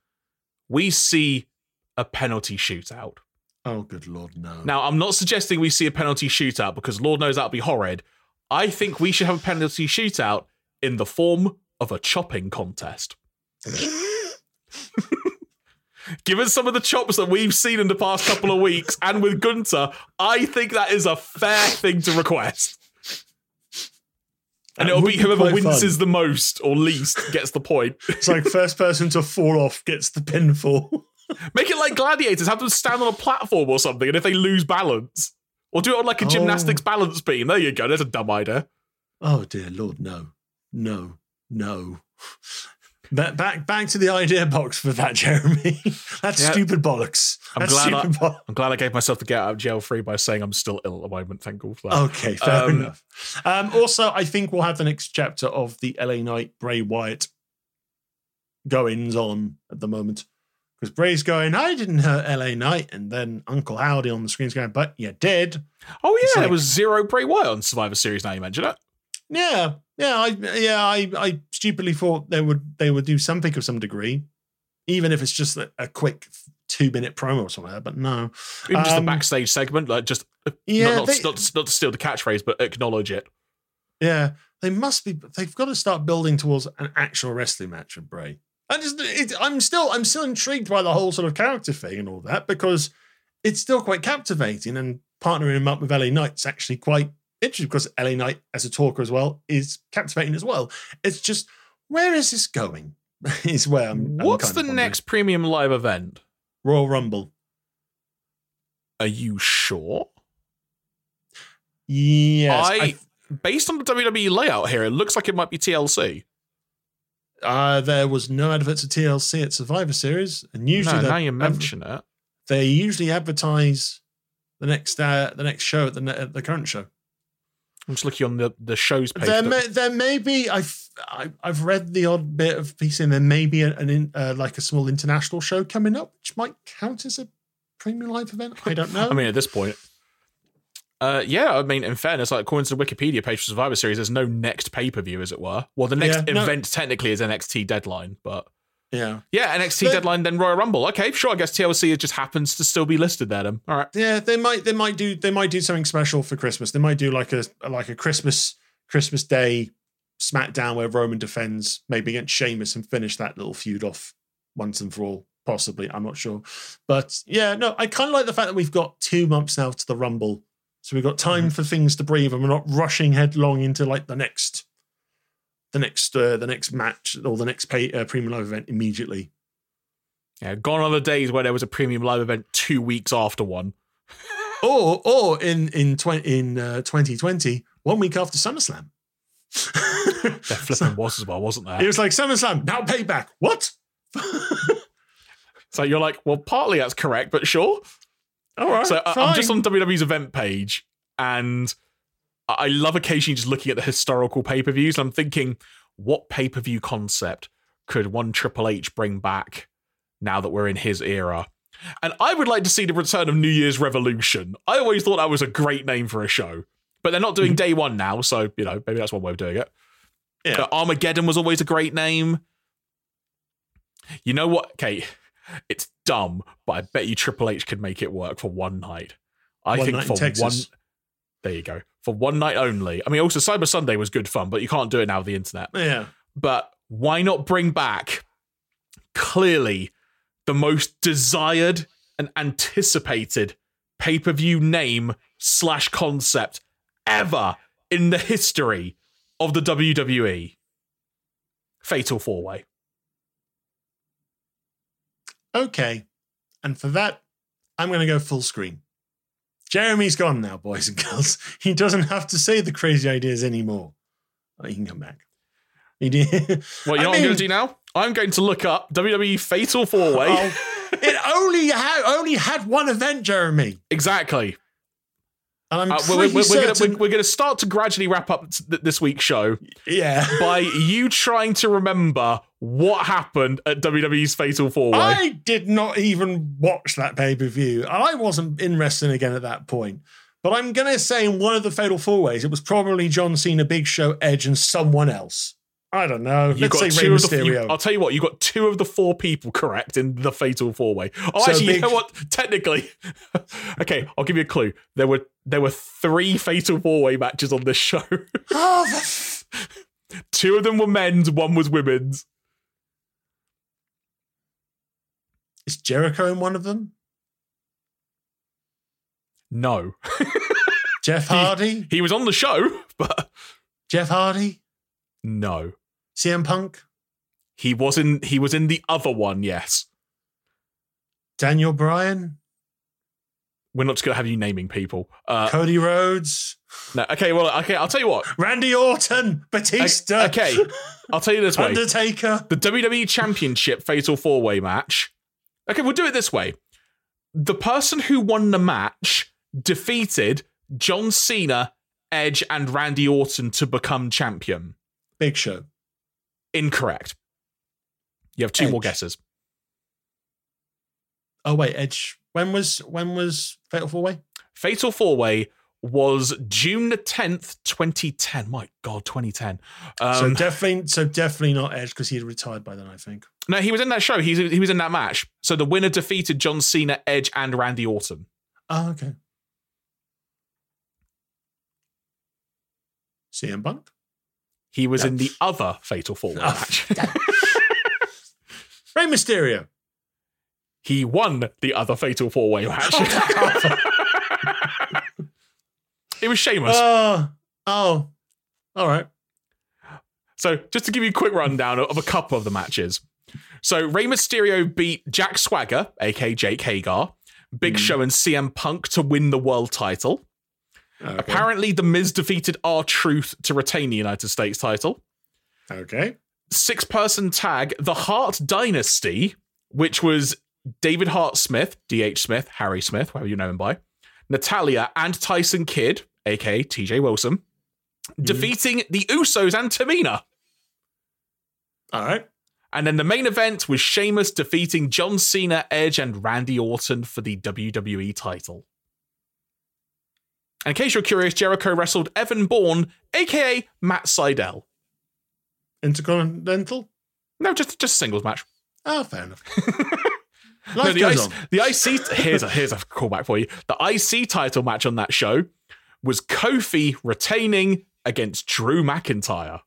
we see a penalty shootout. Oh good lord, no. Now, I'm not suggesting we see a penalty shootout because Lord knows that'd be horrid. I think we should have a penalty shootout in the form of a chopping contest. Given some of the chops that we've seen in the past couple of weeks and with Gunther, I think that is a fair thing to request. And That it'll be whoever quite winces fun. the most or least gets the point. it's like first person to fall off gets the pinfall. Make it like gladiators, have them stand on a platform or something, and if they lose balance, or do it on like a Oh. gymnastics balance beam. There you go. That's a dumb idea. Oh dear lord, no. No. No. Back, back back to the idea box for that, Jeremy. That's Yeah. stupid bollocks. I'm That's glad I- stupid. I'm glad I gave myself the get out of jail free by saying I'm still ill at the moment. Thank God for that. Okay, fair Um, enough. Um, also, I think we'll have the next chapter of the LA Knight Bray Wyatt goings on at the moment. Because Bray's going, I didn't hurt LA Knight, and then Uncle Howdy on the screen's going, but you did. Oh yeah, It's there was zero Bray Wyatt on Survivor Series. Now you mention it. Yeah, yeah, I yeah, I, I stupidly thought they would they would do something of some degree, even if it's just a, a quick two minute promo or something. Like that, but no, Even just a Um, backstage segment, like just yeah, not, not, they- not, not to steal the catchphrase, but acknowledge it. Yeah, they must be. They've got to start building towards an actual wrestling match with Bray. I just, it, I'm still, I'm still intrigued by the whole sort of character thing and all that because it's still quite captivating. And partnering him up with LA Knight's actually quite interesting because LA Knight, as a talker as well, is captivating as well. It's just, where is this going? is where I'm. I'm What's the wondering. next premium live event? Royal Rumble? Are you sure? Yes, I, based on the WWE layout here, it looks like it might be TLC. Uh, there was no adverts of TLC at Survivor Series, and usually no, now you mention it. they usually advertise the next uh, the next show at the at the current show. I'm just looking on the, the show's page. There may, there may be I've I- I've read the odd bit of piece and there may be an, uh, like a small international show coming up, which might count as a premium live event. I don't know. I mean, at this point. Uh, yeah, I mean, in fairness, like according to the Wikipedia page for Survivor Series, there's no next pay per view, as it were. Well, the next Yeah, no. event technically is NXT Deadline, but yeah, yeah, NXT But- Deadline, then Royal Rumble. Okay, sure. I guess TLC just happens to still be listed there. Then, all right. yeah. They might they might do they might do something special for Christmas. They might do like a like a Christmas Christmas Day SmackDown where Roman defends maybe against Sheamus and finish that little feud off once and for all. Possibly, I'm not sure, but yeah, no. I kind of like the fact that we've got two months now to the Rumble, so we've got time for things to breathe, and we're not rushing headlong into like the next, the next, uh, the next match or the next pay, uh, premium live event immediately. Yeah, gone are the days where there was a premium live event two weeks after one. Or, or in in twenty in uh, 2020, one week after SummerSlam. There flipping was as well, wasn't there? It was like SummerSlam now payback. What? So you're like, well, partly that's correct, but sure. All right, So uh, I'm just on WWE's event page, and I I love occasionally just looking at the historical pay per views. I'm thinking, what pay per view concept could one Triple H bring back now that we're in his era? And I would like to see the return of New Year's Revolution. I always thought that was a great name for a show, but they're not doing day one now, so you know maybe that's one way of doing it. Yeah. Armageddon was always a great name. You know what? Okay, it's dumb, but I bet you Triple H could make it work for one night. I One think night for one. There you go. For one night only. I mean, also Cyber Sunday was good fun, but you can't do it now with the internet. Yeah. But why not bring back clearly the most desired and anticipated pay per view name slash concept ever in the history of the WWE? Fatal Four Way. Okay. And for that, I'm going to go full screen. Jeremy's gone now, boys and girls. He doesn't have to say the crazy ideas anymore. Oh, he can come back. He did. Well, you I know what I'm going to do now? I'm going to look up WWE Fatal Four Way. Oh, it only had only had one event, Jeremy. Exactly. And I'm Uh, we're, we're, we're, we're gonna start to gradually wrap up th- this week's show yeah. by you trying to remember what happened at WWE's Fatal Four Way. I did not even watch that pay per view, I wasn't in wrestling again at that point. But I'm gonna say in one of the fatal four ways, it was probably John Cena, Big Show, Edge, and someone else. I don't know. You Let's got say Rey two of the. Mysterio. You, I'll tell you what. You got two of the four people correct in the Fatal Four Way. Oh, So actually, you big- know what? Technically, okay. I'll give you a clue. There were there were three Fatal Four Way matches on this show. oh, the two of them were men's. One was women's. Is Jericho in one of them? No, Jeff Hardy. he was on the show, but Jeff Hardy. no, CM Punk. he was in. He was in the other one. Yes. Daniel Bryan. We're not just gonna have you naming people. Uh, Cody Rhodes. no, okay, well, okay. I'll tell you what. Randy Orton. Batista. Okay, I'll tell you this way. Undertaker. the WWE Championship Fatal Four Way match. Okay, we'll do it this way. The person who won the match defeated John Cena, Edge, and Randy Orton to become champion. Big Show. Incorrect. You have two more guesses. Oh wait, Edge. When was when was Fatal Four Way? Fatal Four Way was June the 10th, 2010. My God, 2010. so Um, definitely, so definitely not Edge because he had retired by then. I think. no, he was in that show. He's, he was in that match. So the winner defeated John Cena, Edge, and Randy Orton. Oh, okay. CM Punk. He was in the other Fatal Four Way Oh, match. Rey Mysterio. he won the other fatal four way match. it was Sheamus. Oh, oh, all right. so, just to give you a quick rundown of a couple of the matches. So, Rey Mysterio beat Jack Swagger, aka Jake Hager, Big Mm. Show, and CM Punk to win the world title. Okay. Apparently, The Miz defeated R Truth to retain the United States title. Okay. Six person tag, The Hart Dynasty, which was David Hart Smith, DH Smith, Harry Smith, whatever you know him by, Natalya, and Tyson Kidd, aka TJ Wilson, Mm-hmm. defeating the Usos and Tamina. All right. And then the main event was Sheamus defeating John Cena, Edge, and Randy Orton for the WWE title. And in case you're curious, Jericho wrestled Evan Bourne, aka Matt Sydal. Intercontinental. No, just just a singles match. Oh, fair enough. No, the, goes IC, on. the IC here's a here's a callback for you. The IC title match on that show was Kofi retaining against Drew McIntyre.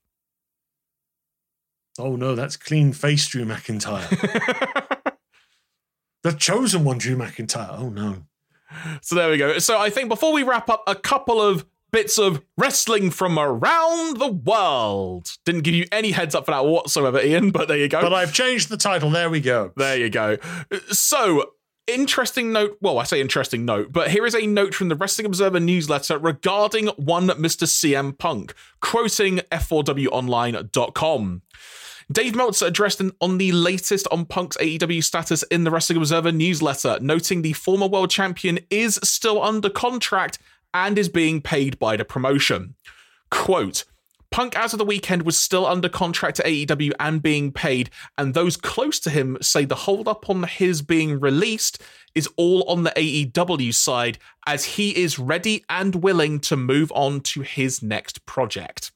Oh no, that's clean face Drew McIntyre. the chosen one, Drew McIntyre. Oh no. so there we go. So I think before we wrap up, a couple of bits of wrestling from around the world. Didn't give you any heads up for that whatsoever, Iain, but there you go. But I've changed the title. There we go. There you go. So, interesting note. Well, I say interesting note, but here is a note from the Wrestling Observer newsletter regarding one Mr. CM Punk, quoting F4WOnline.com. Dave Meltzer addressed on the latest on Punk's AEW status in the Wrestling Observer newsletter, noting the former world champion is still under contract and is being paid by the promotion. Quote, Punk as of the weekend was still under contract to AEW and being paid, and those close to him say the holdup on his being released is all on the AEW side, as he is ready and willing to move on to his next project.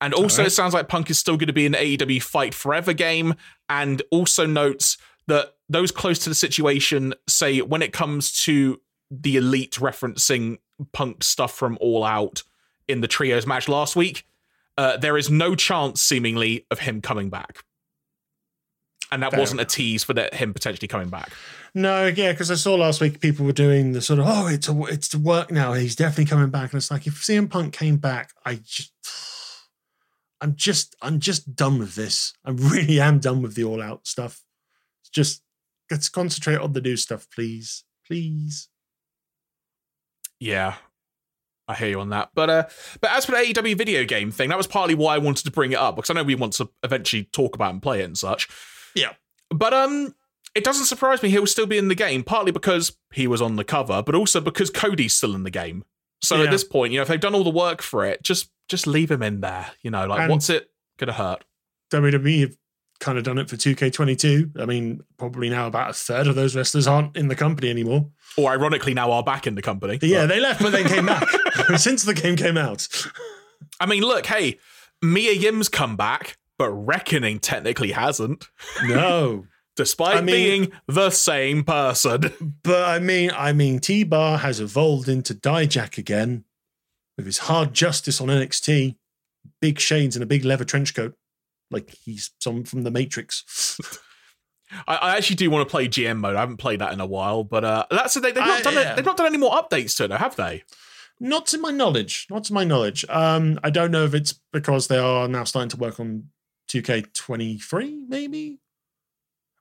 And also, Alright. it sounds like Punk is still going to be an AEW Fight Forever game. And also notes that those close to the situation say when it comes to the Elite referencing Punk stuff from All Out in the trios match last week, uh, there is no chance, seemingly, of him coming back. And that Fair wasn't a tease for that him potentially coming back. No, yeah, because I saw last week people were doing the sort of oh, it's a, it's to work now. He's definitely coming back, and it's like if CM Punk came back, I just, I'm just, I'm just done with this. I really am done with the all out stuff. Just let's concentrate on the new stuff, please, please. Yeah. I hear you on that. But uh but as for the AEW video game thing, that was partly why I wanted to bring it up, because I know we want to eventually talk about and play it and such. Yeah. But um it doesn't surprise me he'll still be in the game, partly because he was on the cover, but also because Cody's still in the game. So Yeah. at this point, you know, if they've done all the work for it, just just leave him in there. You know, like And- what's it gonna hurt? WWE have kind of done it for 2K22. I mean, probably now about a third of those wrestlers aren't in the company anymore. Or ironically now are back in the company. Yeah, But- they left, but they came back since the game came out. I mean, look, hey, Mia Yim's come back, but Reckoning technically hasn't. No, despite I mean- being the same person. But I mean, I mean, T Bar has evolved into Dijak again with his hard justice on NXT, big shades and a big leather trench coat, like he's some from the Matrix. I, I actually do want to play GM mode. I haven't played that in a while, but uh, that's they, they've not I- done yeah. They've not done any more updates to it, though, have they? Not to my knowledge. Not to my knowledge. Um, I don't know if it's because they are now starting to work on 2K23, maybe.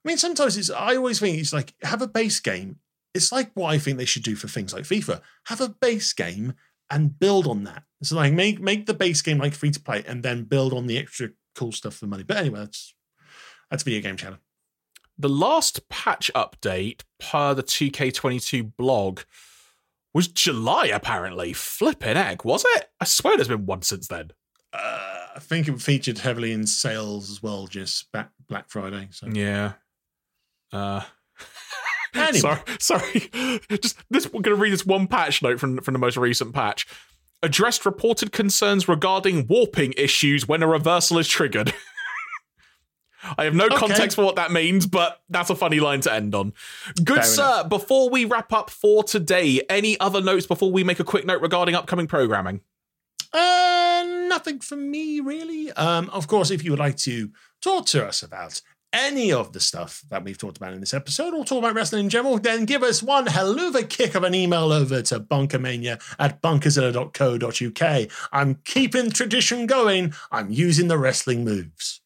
I mean, sometimes it's. I always think it's like have a base game. It's like what I think they should do for things like FIFA. Have a base game and build on that. So like make make the base game like free to play and then build on the extra cool stuff for money. But anyway, that's that's video game channel. The last patch update per the 2K22 blog was July, apparently. Flipping egg, was it? I swear there's been one since then. Uh, I think it featured heavily in sales as well, just back Black Friday. So Yeah. Uh, Anyway. Sorry, sorry. Just this. We're going to read this one patch note from from the most recent patch. Addressed reported concerns regarding warping issues when a reversal is triggered. I have no Okay. context for what that means, but that's a funny line to end on. Good Fair sir, before we wrap up for today, any other notes before we make a quick note regarding upcoming programming? Uh, nothing from me really. Um, of course, if you would like to talk to us about any of the stuff that we've talked about in this episode, or talk about wrestling in general, then give us one hell of a kick of an email over to bunkamania at bunkazilla.co.uk. I'm keeping tradition going. I'm using the wrestling moves.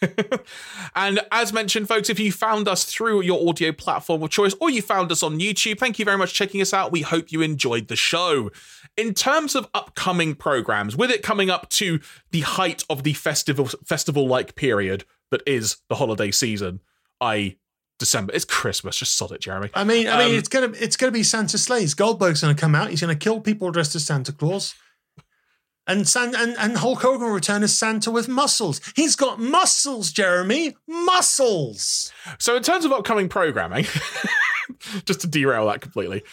and as mentioned, folks, if you found us through your audio platform of choice or you found us on YouTube, thank you very much for checking us out. We hope you enjoyed the show. In terms of upcoming programs, with it coming up to the height of the festival festival like period that is the holiday season, I December. It's Christmas. Just sod it, Jeremy. I mean, I mean, Um, it's gonna it's gonna be Santa Slays. Goldberg's gonna come out. He's gonna kill people dressed as Santa Claus. And, San, and and Hulk Hogan will return as Santa with muscles. He's got muscles, Jeremy. Muscles. So, in terms of upcoming programming, just to derail that completely,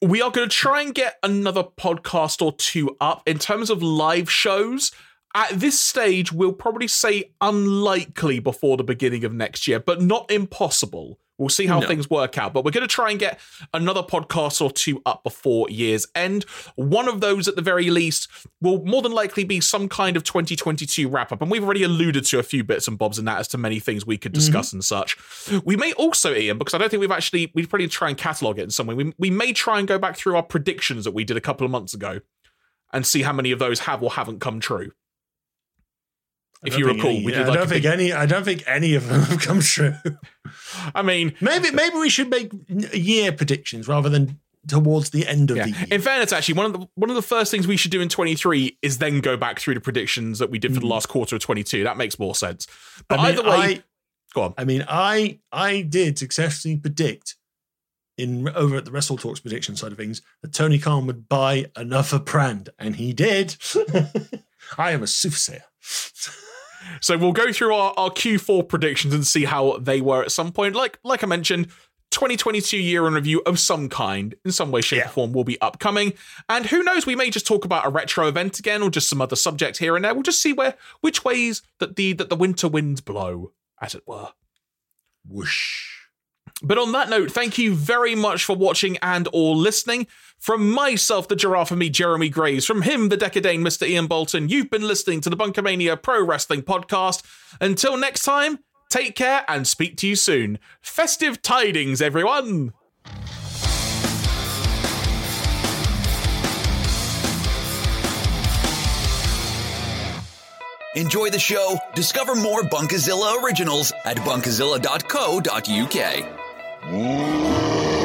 we are going to try and get another podcast or two up in terms of live shows. At this stage, we'll probably say unlikely before the beginning of next year, but not impossible. We'll see how No. things work out, but we're going to try and get another podcast or two up before year's end. One of those, at the very least, will more than likely be some kind of 2022 wrap up. And we've already alluded to a few bits and bobs in that as to many things we could mm-hmm. discuss and such. We may also, Iain, because I don't think we've actually, we'd probably try and catalog it in some way. We, we may try and go back through our predictions that we did a couple of months ago and see how many of those have or haven't come true. If you recall, any- we did I like don't think big- any. I don't think any of them have come true. I mean, maybe maybe we should make year predictions rather than towards the end of Yeah. the year. In fairness, actually, one of the one of the first things we should do in 23 is then go back through the predictions that we did for the Mm. last quarter of 22. That makes more sense. But I mean, either way, I, go on. I mean, I I did successfully predict in over at the Wrestle Talks prediction side of things that Tony Khan would buy another brand, and he did. I am a soothsayer. So we'll go through our, our Q4 predictions and see how they were at some point. Like like I mentioned, 2022 year in review of some kind, in some way, shape, or form, will be upcoming. And who knows, we may just talk about a retro event again or just some other subject here and there. We'll just see where which ways that the that the winter winds blow, as it were. Whoosh. But on that note, thank you very much for watching and or listening. From myself, the giraffe, and me, Jeremy Graves, from him, the Dekker Dane Mr. Iain Boulton, you've been listening to the BunkaMania Pro Wrestling Podcast. Until next time, take care and speak to you soon. Festive tidings, everyone! Enjoy the show. Discover more Bunkazilla originals at bunkazilla.co.uk. Música